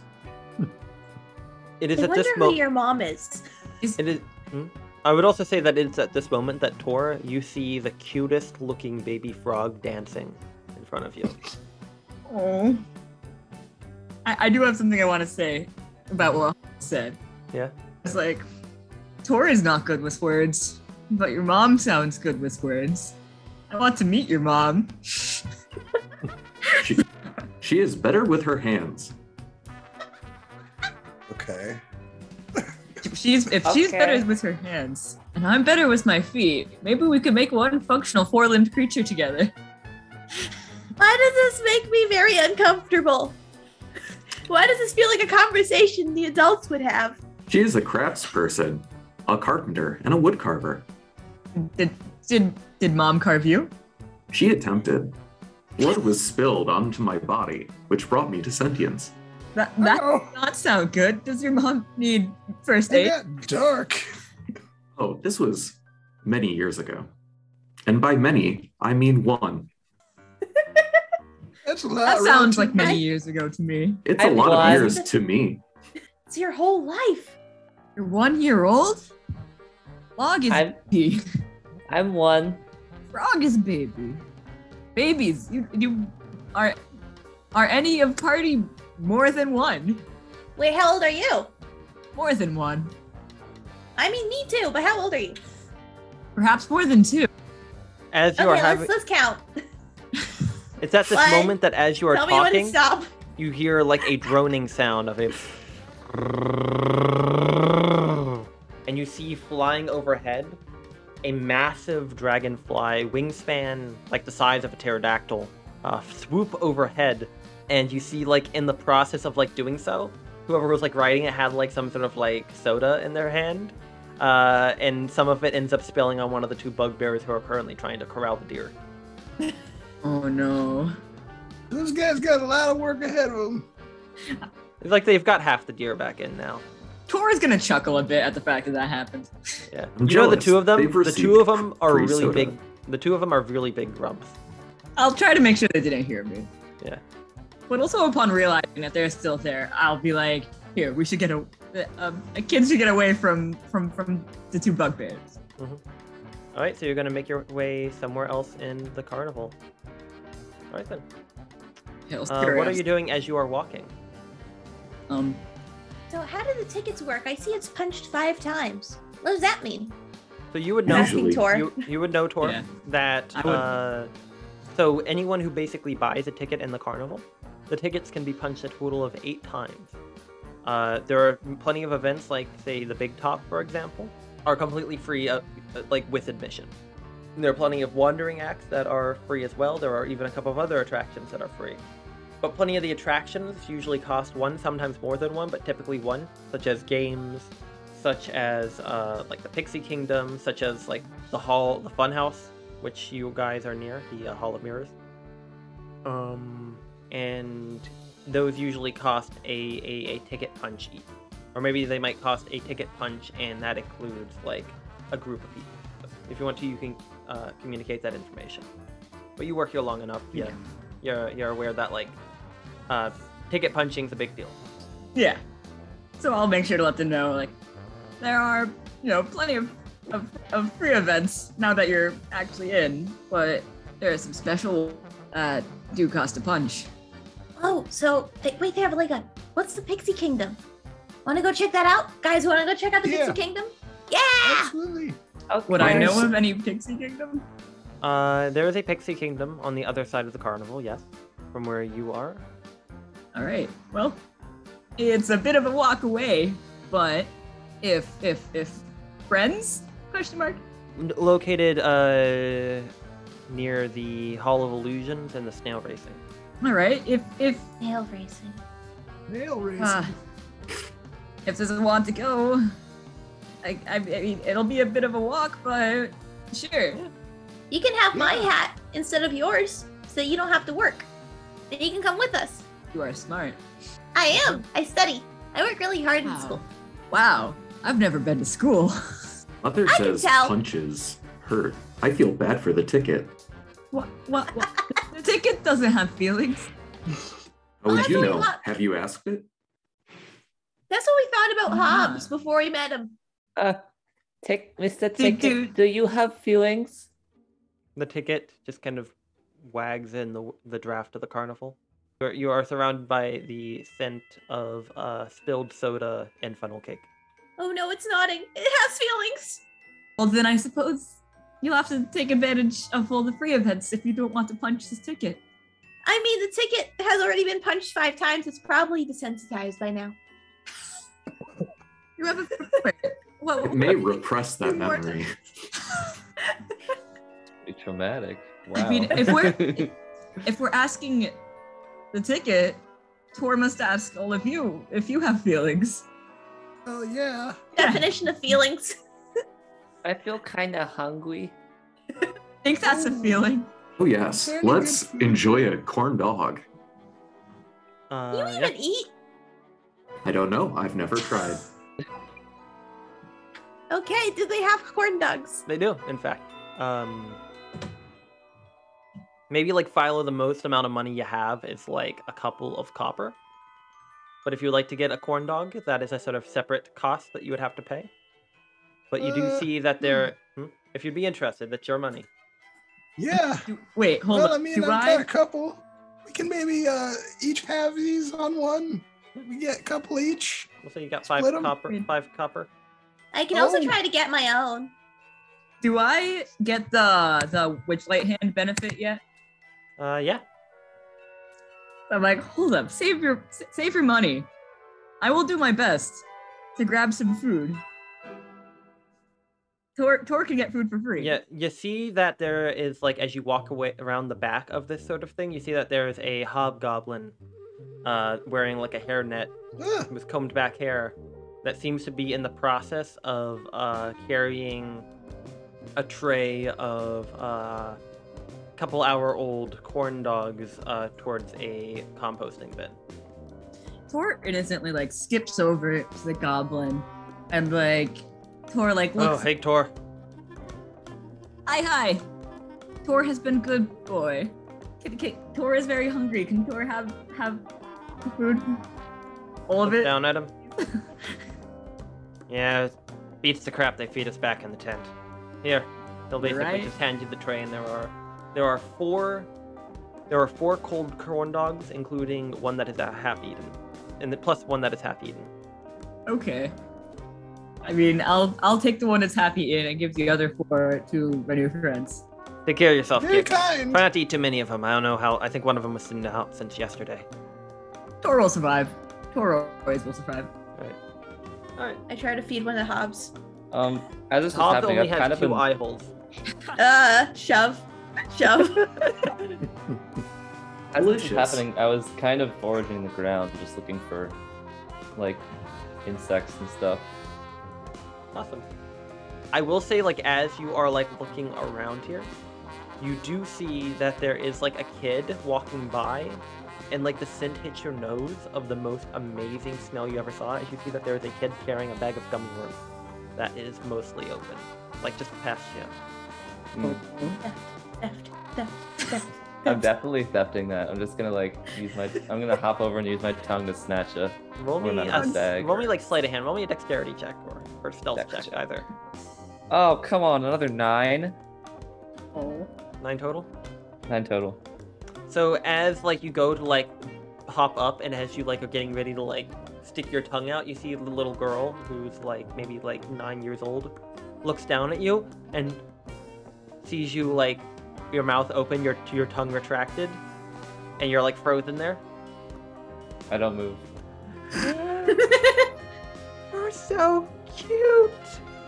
It is I at wonder this who moment. your mom is. It is. hmm? I would also say that it's at this moment that Tor, you see the cutest looking baby frog dancing in front of you. Oh. I, I do have something I want to say about what I said. Yeah. It's like, Tor is not good with words, but your mom sounds good with words. I want to meet your mom. She, she is better with her hands. okay. She's if she's better with her hands, and I'm better with my feet, maybe we could make one functional four-limbed creature together. Why does this make me very uncomfortable? Why does this feel like a conversation the adults would have? She is a craftsperson, a carpenter, and a woodcarver. Did did did mom carve you? She attempted. Blood was spilled onto my body, which brought me to sentience. That that Oh, does not sound good. Does your mom need first aid? got dark. Oh, this was many years ago. And by many, I mean one. That's a lot. That sounds like many I- years ago to me. It's a I'm lot glad- of years to me. It's your whole life. You're one year old. Log is I'm- baby. I'm one. Frog is baby. Babies, you you are are any of party more than one? Wait, how old are you? More than one. I mean, me too, but how old are you? Perhaps more than two. As you Okay, are let's, let's count. it's at this One. moment that as you are Tell me when to talking, stop. you hear like a droning sound of a and you see flying overhead a massive dragonfly wingspan like the size of a pterodactyl uh, swoop overhead and you see like in the process of like doing so whoever was like riding it had like some sort of like soda in their hand uh, and some of it ends up spilling on one of the two bugbears who are currently trying to corral the deer Oh no. Those guys got a lot of work ahead of them. it's like they've got half the deer back in now Tor's gonna chuckle a bit at the fact that that happened. Yeah. I'm you know the two of them. They've The two of them are really soda. big. The two of them are really big grumps. I'll try to make sure they didn't hear me. Yeah. But also upon realizing that they're still there, I'll be like, here, we should get a, a, a kids should get away from from from the two bugbears. All right, so you're gonna make your way somewhere else in the carnival. All right then. Uh, what are you doing as you are walking? Um, So, how do the tickets work? I see it's punched five times. What does that mean? So you would know. Asking Usually- Tor. You, you would know, Tor, Yeah. that uh, so anyone who basically buys a ticket in the carnival, the tickets can be punched a total of eight times. Uh, there are plenty of events, like say the Big Top, for example, are completely free, uh, uh, like with admission. There are plenty of wandering acts that are free as well. There are even a couple of other attractions that are free. But plenty of the attractions usually cost one, sometimes more than one, but typically one, such as games, such as uh, like the Pixie Kingdom, such as like the Hall, the Funhouse, which you guys are near, the uh, Hall of Mirrors. Um, and those usually cost a, a, a ticket punch each. Or maybe they might cost a ticket punch, and that includes like a group of people. So if you want to, you can uh, communicate that information. But you work here long enough, yeah, you're you're aware that like uh, ticket punching's a big deal. yeah. So I'll make sure to let them know, like, there are, you know, plenty of, of, of free events now that you're actually in, but there are some special uh do cost a punch. Oh, so they, wait, they have a leg on. What's the Pixie Kingdom? Want to go check that out, guys? Want to go check out the Yeah. Pixie Kingdom? Yeah. Absolutely. Would I know of any Pixie Kingdom? Uh, there is a Pixie Kingdom on the other side of the carnival, yes, from where you are. All right. Well, it's a bit of a walk away, but if if if friends question mark N- Located uh, near the Hall of Illusions and the snail racing. All right if if Nail racing. Nail racing. uh, if this is want to go I, I, I mean it'll be a bit of a walk but sure You can have my hat instead of yours, so you don't have to work. Then you can come with us. you are smart I am. I study. I work really hard in school. wow I've never been to school. Mother I can says tell. punches hurt. I feel bad for the ticket. What? What? what? The ticket doesn't have feelings. How would you know? thought. Have you asked it? That's what we thought about Ah. Hobbs before we met him. Uh, take Mr. Ticket. dude. Do you have feelings? The ticket just kind of wags in the the draft of the carnival. You're, you are surrounded by the scent of uh, spilled soda and funnel cake. Oh no, it's nodding. It has feelings. Well, then I suppose you'll have to take advantage of all the free events if you don't want to punch this ticket. I mean, the ticket has already been punched five times. It's probably desensitized by now. You have a. Wait, what, It may repress that memory. Be traumatic. Wow. I mean, if we're if we're asking the ticket, Tor must ask all of you if you have feelings. Oh yeah. Definition of feelings. I feel kind of hungry. I think that's a feeling. Oh yes, Very let's food. enjoy a corn dog. Uh, you yeah. even eat? I don't know. I've never tried. Okay, do they have corn dogs? They do, in fact. Um, maybe like Philo, the most amount of money you have is like a couple of copper. But if you'd like to get a corn dog, that is a sort of separate cost that you would have to pay. But you do Uh, see that there, hmm, if you'd be interested, that's your money. Yeah. Wait, hold well, on. I mean, do I've I? got a couple. We can maybe uh each have these on one. We get a couple each. We'll say you got five Split 'em? copper. Five copper. I can also Oh. try to get my own. Do I get the the witchlight hand benefit yet? Uh, yeah. I'm like, hold up, save your save your money. I will do my best to grab some food. Tor, Tor can get food for free. Yeah, you see that there is like as you walk away around the back of this sort of thing, you see that there is a hobgoblin, uh, wearing like a hairnet Ah, with combed back hair, that seems to be in the process of uh, carrying a tray of uh, couple hour old corn dogs uh, towards a composting bin. Tor innocently like skips over to the goblin and like Tor like Oh, looks hey Tor. hi hi. Tor has been good boy. Can, can, Tor is very hungry. Can Tor have have food? All of it. down at him. yeah, beats the crap they feed us back in the tent. Here, they'll basically Right. just hand you the tray, and there are there are four there are four cold corn dogs, including one that is half eaten, and the, plus one that is half eaten. Okay. I mean, I'll I'll take the one that's happy in and give the other four to my new friends. Take care of yourself, very kid. kind. Try not to eat too many of them. I don't know how. I think one of them was sitting out since yesterday. Tor will survive. Tor always will survive. All right. Alright. I try to feed one of the Hobbs. Um, as this was Hobbs happening, only I've has kind of two been. eye holes. Uh, shove. Shove. As this was Delicious. happening, I was kind of foraging the ground, just looking for, like, insects and stuff. Awesome. I will say, like, as you are like looking around here, you do see that there is like a kid walking by, and like the scent hits your nose of the most amazing smell you ever saw. As you see that there is a kid carrying a bag of gummy worms that is mostly open, like just past you. Mm. theft, theft, theft. I'm definitely thefting that. I'm just gonna like use my. I'm gonna hop over and use my tongue to snatch a. Roll me, One out a, of the s- bag. roll me like sleight of hand. Roll me a dexterity check or or stealth Dex check, check. either. Oh come on, another nine. Oh. Nine total. Nine total. So as like you go to like hop up and as you like are getting ready to like stick your tongue out, you see the little girl who's like maybe like nine years old, looks down at you and sees you like your mouth open, your your tongue retracted, and you're like frozen there. I don't move. You're so cute.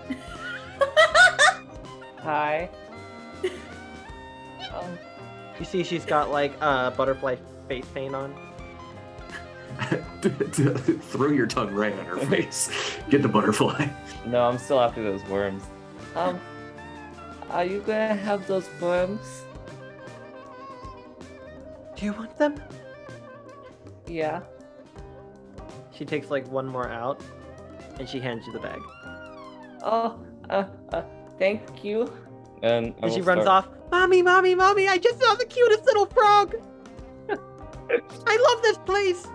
Hi. um, You see she's got like uh butterfly face paint on. Throw your tongue right on her face. Get the butterfly. no, I'm still after those worms. Um, are you gonna have those worms? Do you want them? Yeah. She takes like one more out, and she hands you the bag. Oh, uh, uh, thank you. And And she runs start- off. Mommy, mommy, mommy! I just saw the cutest little frog. I love this place.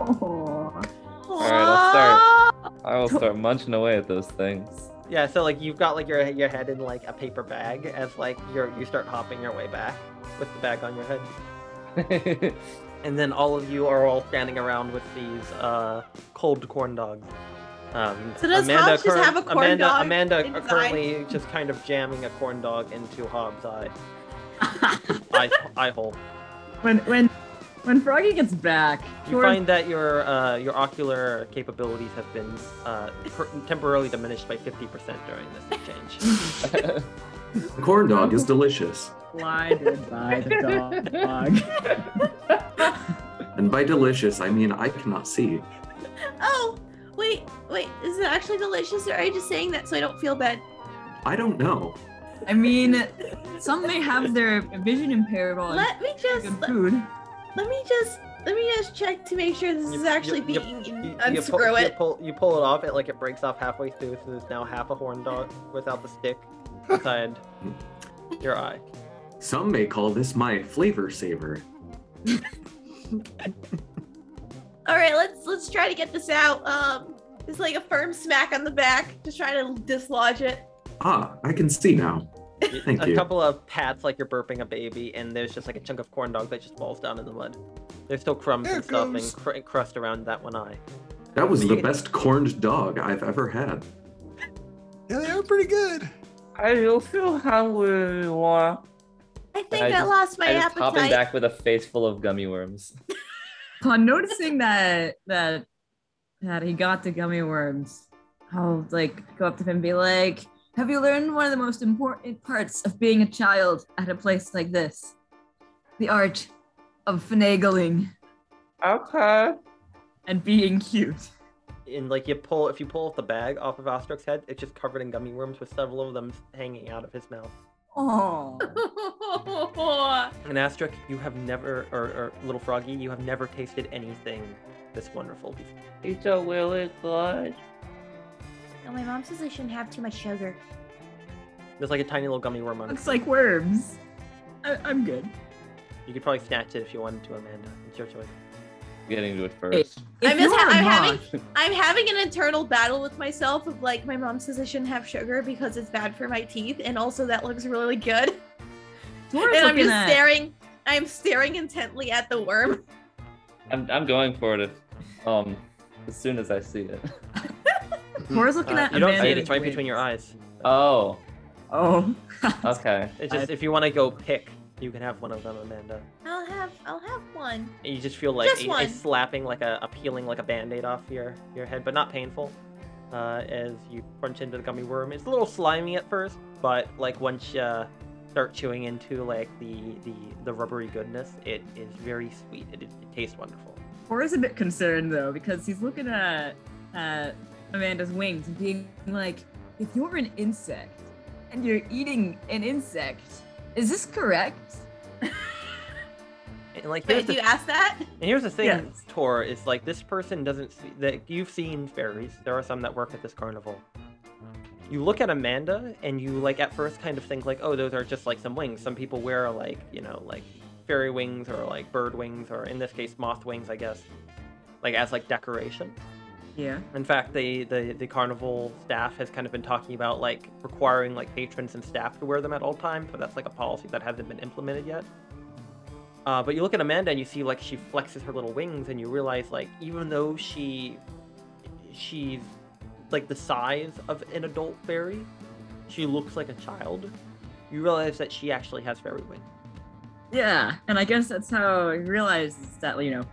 Oh. All right, I'll start. I will start munching away at those things. Yeah, so like you've got like your your head in like a paper bag as like you're you start hopping your way back with the bag on your head, and then all of you are all standing around with these uh, cold corn dogs. Um, So does Hobbs just have a corn Amanda, dog Amanda inside? currently just kind of jamming a corn dog into Hobbs' eye. eye, eye hole. when when when Froggy gets back, You Tor- find that your uh, your ocular capabilities have been uh, per- temporarily diminished by 50% during this change. The corn dog is delicious. Blinded by the dog. And by delicious, I mean I cannot see. Oh, wait, wait. Is it actually delicious, or are you just saying that so I don't feel bad? I don't know. I mean, some may have their vision impaired while Let me just good let, food. let me just let me just check to make sure this You- is actually you- you- being You, you unscrew pull, You it. pull, you pull it off, it like it breaks off halfway through, so there's now half a horn dog without the stick inside your eye. Some may call this my flavor saver. All right, let's let's try to get this out. Um, it's like a firm smack on the back, just trying to dislodge it. Ah, I can see now. Thank a you. couple of pats like you're burping a baby, and there's just like a chunk of corn dog that just falls down in the mud. There's still crumbs There and it stuff and goes. cr- crust around that one eye. That was You the can- best corned dog I've ever had. Yeah, they are pretty good. I will feel hungry more. I think I I, just- lost my I just hopping appetite. back with a face full of gummy worms. Upon noticing that that that he got the gummy worms, I'll like go up to him and be like, "Have you learned one of the most important parts of being a child at a place like this? The art of finagling Okay. and being cute." And like you pull, if you pull the bag off of Ostrok's head, it's just covered in gummy worms with several of them hanging out of his mouth. Oh, And Astrid, you have never, or, or Little Froggy, you have never tasted anything this wonderful before. It's a really good. no, my mom says I shouldn't have too much sugar. There's like a tiny little gummy worm on it. looks like worms. I, I'm good. You could probably snatch it if you wanted to, Amanda. It's your choice. Getting to it first. If I'm just ha- I'm not- having I'm having an internal battle with myself of like my mom says I shouldn't have sugar because it's bad for my teeth, and also that looks really good. Tor's and I'm just at- staring. I'm staring intently at the worm. I'm, I'm going for it if, um, as soon as I see it. Tor's looking Uh, at you don't see it, it's right between your eyes. Oh, Oh. okay. It's just, if you want to go pick, you can have one of them, Amanda. I'll have I'll have one. And you just feel like Just a, a slapping, like a, a peeling, like a band-aid off your, your head, but not painful. Uh, as you crunch into the gummy worm, it's a little slimy at first, but like once you uh, start chewing into like the, the the rubbery goodness, it is very sweet. It, it tastes wonderful. Tor is a bit concerned though because he's looking at at Amanda's wings and being like, "If you're an insect and you're eating an insect, is this correct?" And like Wait, the, you ask that? and here's the thing, Yes. Tor, is like this person doesn't see that you've seen fairies. There are some that work at this carnival. You look at Amanda and you like at first kind of think like, oh, those are just like some wings. Some people wear like you know like fairy wings or like bird wings or in this case moth wings, I guess, like as like decoration. Yeah. In fact, the, the the carnival staff has kind of been talking about like requiring like patrons and staff to wear them at all times, but that's like a policy that hasn't been implemented yet. Uh, but you look at Amanda and you see like she flexes her little wings, and you realize like even though she she's like the size of an adult fairy, she looks like a child. You realize that she actually has fairy wings. Yeah, and I guess that's how he realizes that you know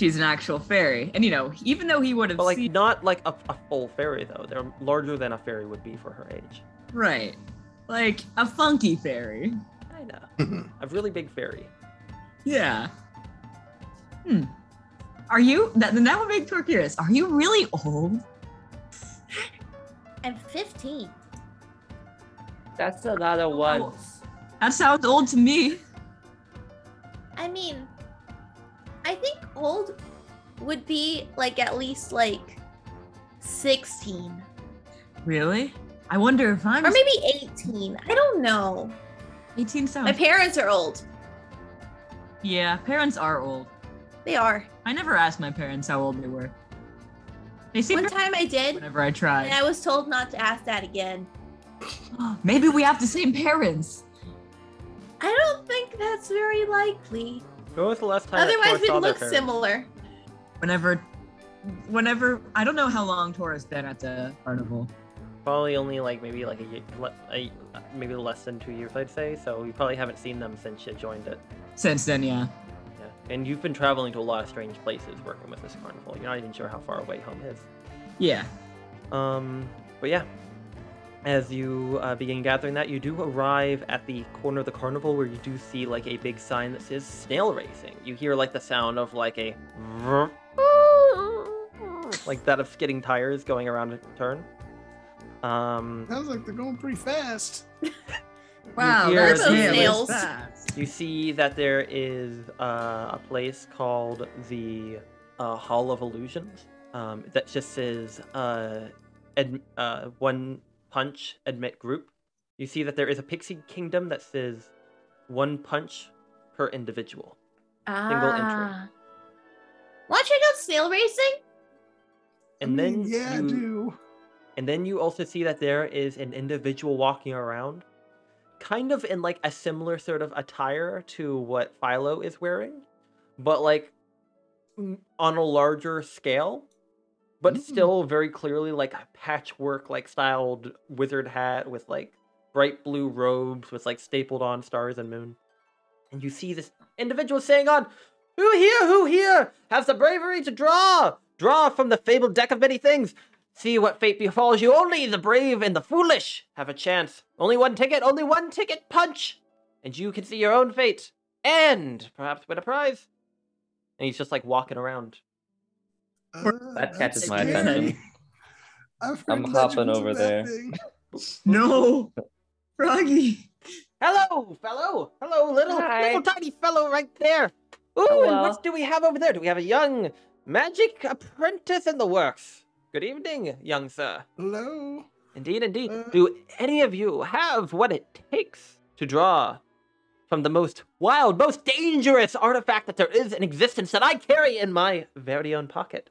she's an actual fairy, and you know even though he would have But like seen not like a, a full fairy though. They're larger than a fairy would be for her age. right, like a funky fairy. Kinda. a really big fairy. Yeah. Hmm. Are you that? Then that would make Tor curious. Are you really old? I'm 15. That's a lot of ones. That sounds old to me. I mean, I think old would be like at least like 16. Really? I wonder if I'm Or maybe 18. I don't know. 18 sounds. My parents are old. yeah, parents are old. They are. I never asked my parents how old they were. They seem One time I did, whenever I tried. and. I was told not to ask that again. Oh, maybe we have the same parents. I don't think that's very likely. When was the last time Otherwise, it saw we'd their look parents? similar. Whenever, whenever I don't know how long Tora's been at the carnival. Probably only like maybe like a, ye- a maybe less than two years, I'd say. So you probably haven't seen them since you joined it. Since then, yeah. Yeah. And you've been traveling to a lot of strange places working with this carnival. You're not even sure how far away home is. Yeah. Um, but yeah, as you uh, begin gathering that, you do arrive at the corner of the carnival where you do see like a big sign that says snail racing. You hear like the sound of like a like that of skidding tires going around a turn. Um, Sounds like they're going pretty fast. Wow, hear that's those yeah, snails. fast. You see that there is uh, a place called the uh, Hall of Illusions um, that just says uh, ad- uh, one punch admit group. You see that there is a pixie kingdom that says one punch per individual. Single entry. Ah. Want to check out snail racing? And I then mean, yeah, I you, do. and then you also see that there is an individual walking around, kind of in like a similar sort of attire to what Philo is wearing, but like on a larger scale, but Mm. still very clearly like a patchwork like styled wizard hat with like bright blue robes with like stapled on stars and moon. And you see this individual saying on, Who here, who here has the bravery to draw? Draw from the fabled deck of many things. See what fate befalls you. Only the brave and the foolish have a chance. Only one ticket, only one ticket punch. And you can see your own fate. And perhaps win a prize. And he's just like walking around. Uh, That catches my scary. attention. I've heard I'm hopping over there. No, Froggy. Hello, fellow. Hello, little Hi. little tiny fellow right there. Ooh, and what do we have over there? Do we have a young magic apprentice in the works? Good evening, young sir. Hello. Indeed, indeed. Uh, Do any of you have what it takes to draw from the most wild, most dangerous artifact that there is in existence that I carry in my very own pocket?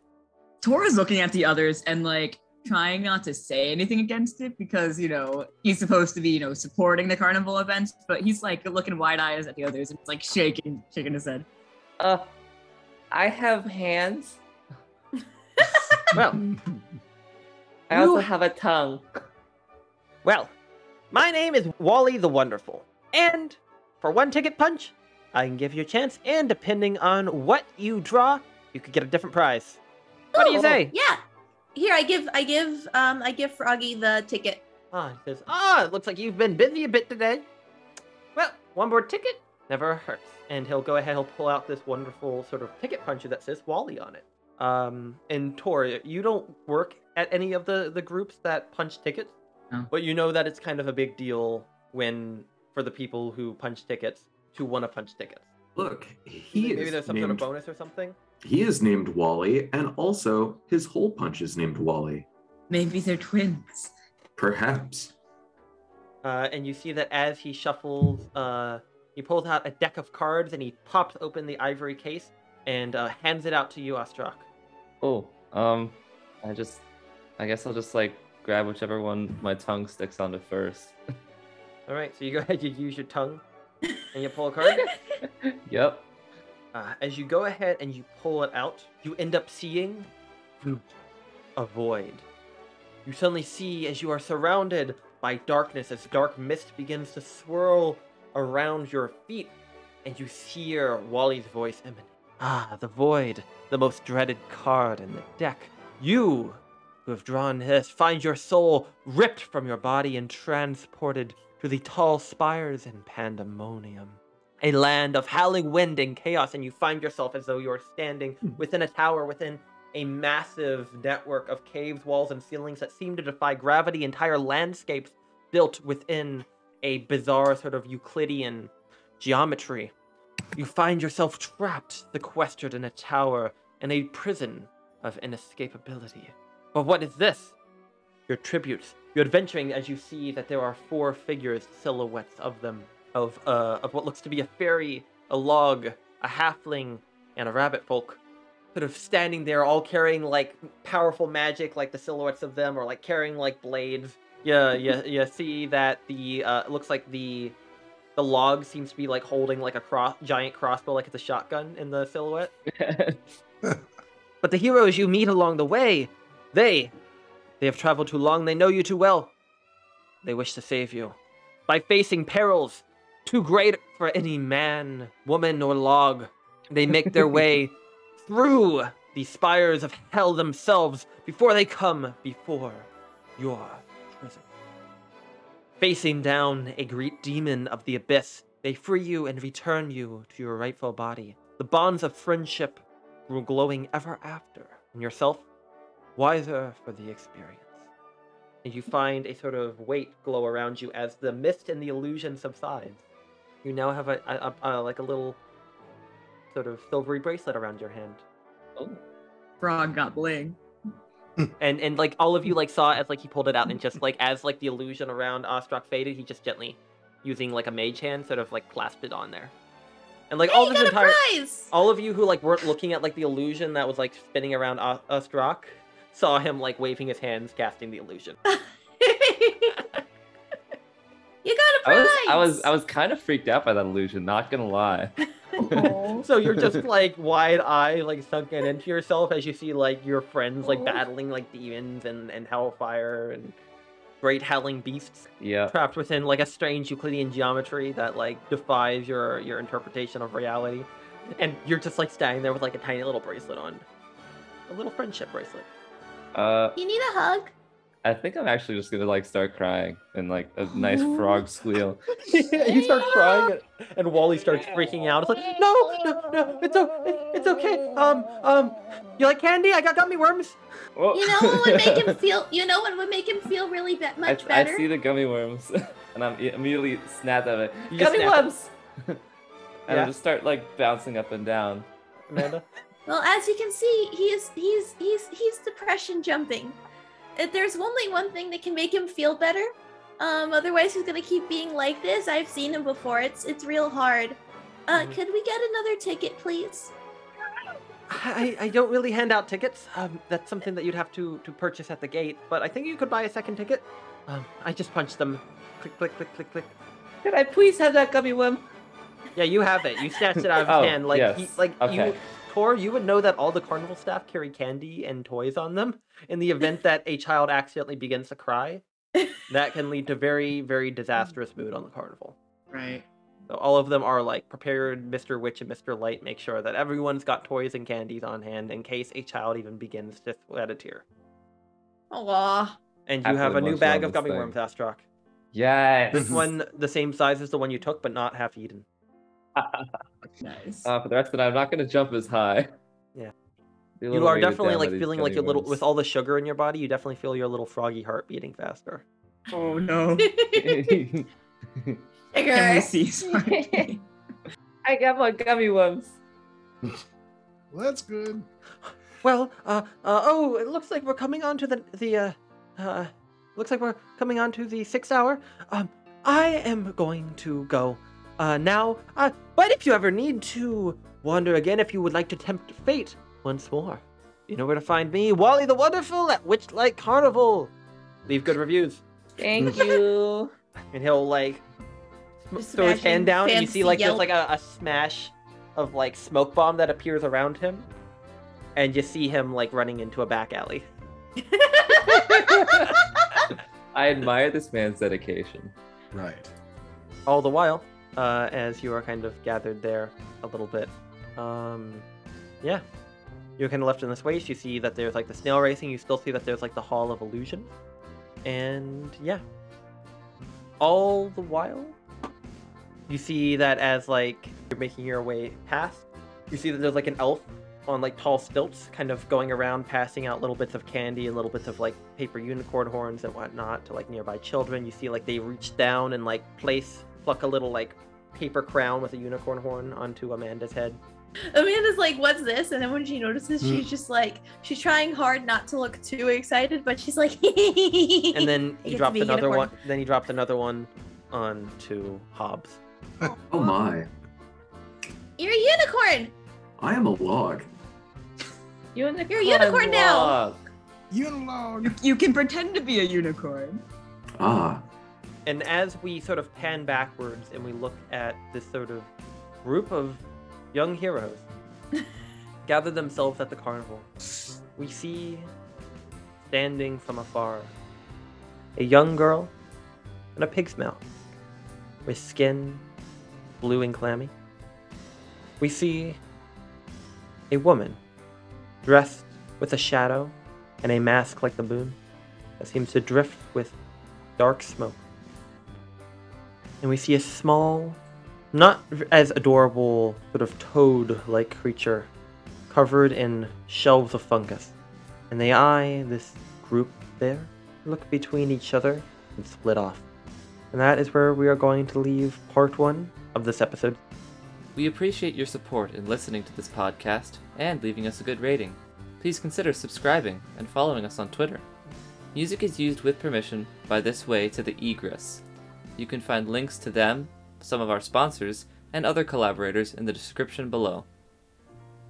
Tora's looking at the others and like trying not to say anything against it because you know he's supposed to be you know supporting the carnival events, but he's like looking wide eyes at the others and like shaking, shaking his head. Uh, I have hands. Well, I also You- have a tongue. well, my name is Wally the Wonderful, and for one ticket punch, I can give you a chance, and depending on what you draw, you could get a different prize. What do you say? Yeah. Here, I give, I give, um, I give Froggy the ticket. Ah, he says, ah, it looks like you've been busy a bit today. Well, one more ticket never hurts. And he'll go ahead, he'll pull out this wonderful sort of ticket puncher that says Wally on it. Um, and Tori, you don't work at any of the, the groups that punch tickets, No. but you know that it's kind of a big deal when, for the people who punch tickets, to want to punch tickets. Look, he Maybe there's some named, sort of bonus or something. He is named Wally, and also his hole punch is named Wally. Maybe they're twins. Perhaps. Uh, and you see that as he shuffles, uh, he pulls out a deck of cards and he pops open the ivory case and uh, hands it out to you, Ostrak. Oh, um, I just, I guess I'll just like grab whichever one my tongue sticks onto first. All right, so you go ahead, you use your tongue, and you pull a card. yep. Uh, as you go ahead and you pull it out, you end up seeing a void. You suddenly see as you are surrounded by darkness, as dark mist begins to swirl around your feet, and you hear Wally's voice emanate. Ah, the void, the most dreaded card in the deck. You, who have drawn this, find your soul ripped from your body and transported to the tall spires in pandemonium a land of howling wind and chaos, and you find yourself as though you're standing hmm. within a tower within a massive network of caves, walls, and ceilings that seem to defy gravity, entire landscapes built within a bizarre sort of Euclidean geometry. You find yourself trapped, sequestered in a tower, in a prison of inescapability. But what is this? your tributes. You're adventuring as you see that there are four figures, silhouettes of them, of uh, of what looks to be a fairy, a log, a halfling, and a rabbit folk, sort of standing there, all carrying like powerful magic, like the silhouettes of them, or like carrying like blades. Yeah, yeah, yeah. see that the uh, it looks like the the log seems to be like holding like a cross, giant crossbow, like it's a shotgun in the silhouette. But the heroes you meet along the way, they, they have traveled too long, they know you too well. They wish to save you. By facing perils too great for any man, woman, or log, they make their way through the spires of hell themselves before they come before your prison. Facing down a great demon of the abyss, they free you and return you to your rightful body. The bonds of friendship grew glowing ever after, and yourself wiser for the experience. And you find a sort of weight glow around you as the mist and the illusion subsides. You now have a, a, a, a like a little sort of silvery bracelet around your hand. Oh. Frog got bling. and and like all of you like saw as like he pulled it out and just like as like the illusion around Ostrak faded, he just gently using like a mage hand sort of like clasped it on there. And like Hey, all you this entire a all of you who like weren't looking at like the illusion that was like spinning around O- Ostrak saw him like waving his hands casting the illusion. I was I was I was kind of freaked out by that illusion, not gonna lie. so you're just like wide eye like sunken into yourself as you see like your friends like battling like demons and and hellfire and great howling beasts Yeah. trapped within like a strange Euclidean geometry that like defies your your interpretation of reality. And you're just like standing there with like a tiny little bracelet on. A little friendship bracelet. Uh You need a hug? I think I'm actually just gonna like start crying and like a nice frog squeal. you start crying and, and Wally starts freaking out. It's like, no, no, no, it's o- it's okay. Um, um, you like candy? I got gummy worms. Oh. You know what would make him feel? You know what would make him feel really be- much I better? I see the gummy worms and I'm immediately snapped at it. You just Gummy worms! and Yeah. I just start like bouncing up and down. Amanda. Well, as you can see, he's he's he's he's depression jumping. If there's only one thing that can make him feel better, um, otherwise he's gonna keep being like this. I've seen him before. It's it's real hard. Uh, Mhm. could we get another ticket, please? I, I don't really hand out tickets. Um, that's something that you'd have to, to purchase at the gate. But I think you could buy a second ticket. Um, I just punched them. Click, click, click, click, click. Can I please have that gummy worm? Yeah, you have it. You snatched it out of his Oh, hand. Like, yes. he, like you, Okay. Tor, you would know that all the carnival staff carry candy and toys on them. In the event that a child accidentally begins to cry, that can lead to very, very disastrous mood on the carnival. Right. So all of them are like prepared. Mr. Witch and Mr. Light make sure that everyone's got toys and candies on hand in case a child even begins to sweat a tear. Aw. And you After have a new most bag of wellness gummy thing. worms, Ostrak. Yes. This one, the same size as the one you took, but not half eaten. Nice. Uh, for the rest of the night, I'm not gonna jump as high. Yeah. You are definitely like feeling like gummy your little with all the sugar in your body. You definitely feel your little froggy heart beating faster. Oh no. Sugar. Can we see I got my gummy worms. Well, that's good. Well, uh, uh, oh, it looks like we're coming on to the the uh, uh, looks like we're coming on to the sixth hour. Um, I am going to go, uh, now. Uh, but if you ever need to wander again, if you would like to tempt fate once more, you know where to find me, Wally the Wonderful at Witchlight Carnival. Leave good reviews, Thank you. and he'll like Just throw his hand down, and you see like Yelp. there's like a, a smash of like smoke bomb that appears around him, and you see him like running into a back alley. I admire this man's dedication. Right. all the while uh, as you are kind of gathered there a little bit. Um yeah. You're kind of left in this waste. You see that there's like the snail racing. You still see that there's like the hall of illusion. And yeah. All the while you see that as like you're making your way past you see that there's like an elf on like tall stilts kind of going around passing out little bits of candy and little bits of like paper unicorn horns and whatnot to like nearby children. You see like they reach down and like place pluck a little like paper crown with a unicorn horn onto amanda's head Amanda's like, "What's this?" And then when she notices, Mm. she's just like, she's trying hard not to look too excited, but she's like, And then he dropped another unicorn. one. Then he dropped another one onto Hobbs. Oh my. "You're a unicorn. I am a log. Unicorn You're a unicorn now. log. Unilog. You can pretend to be a unicorn. Ah. And as we sort of pan backwards and we look at this sort of group of young heroes gather themselves at the carnival, we see standing from afar a young girl in a pig's mouth with skin blue and clammy. We see a woman dressed with a shadow and a mask like the moon that seems to drift with dark smoke. And we see a small, not as adorable, sort of toad like creature covered in shelves of fungus. And they eye this group there, look between each other, and split off. And that is where we are going to leave part one of this episode. We appreciate your support in listening to this podcast and leaving us a good rating. Please consider subscribing and following us on Twitter. Music is used with permission by This Way to the Egress. You can find links to them, some of our sponsors, and other collaborators in the description below.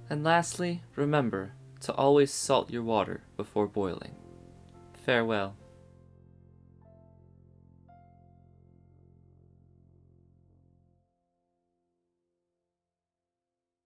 And lastly, remember to always salt your water before boiling. Farewell.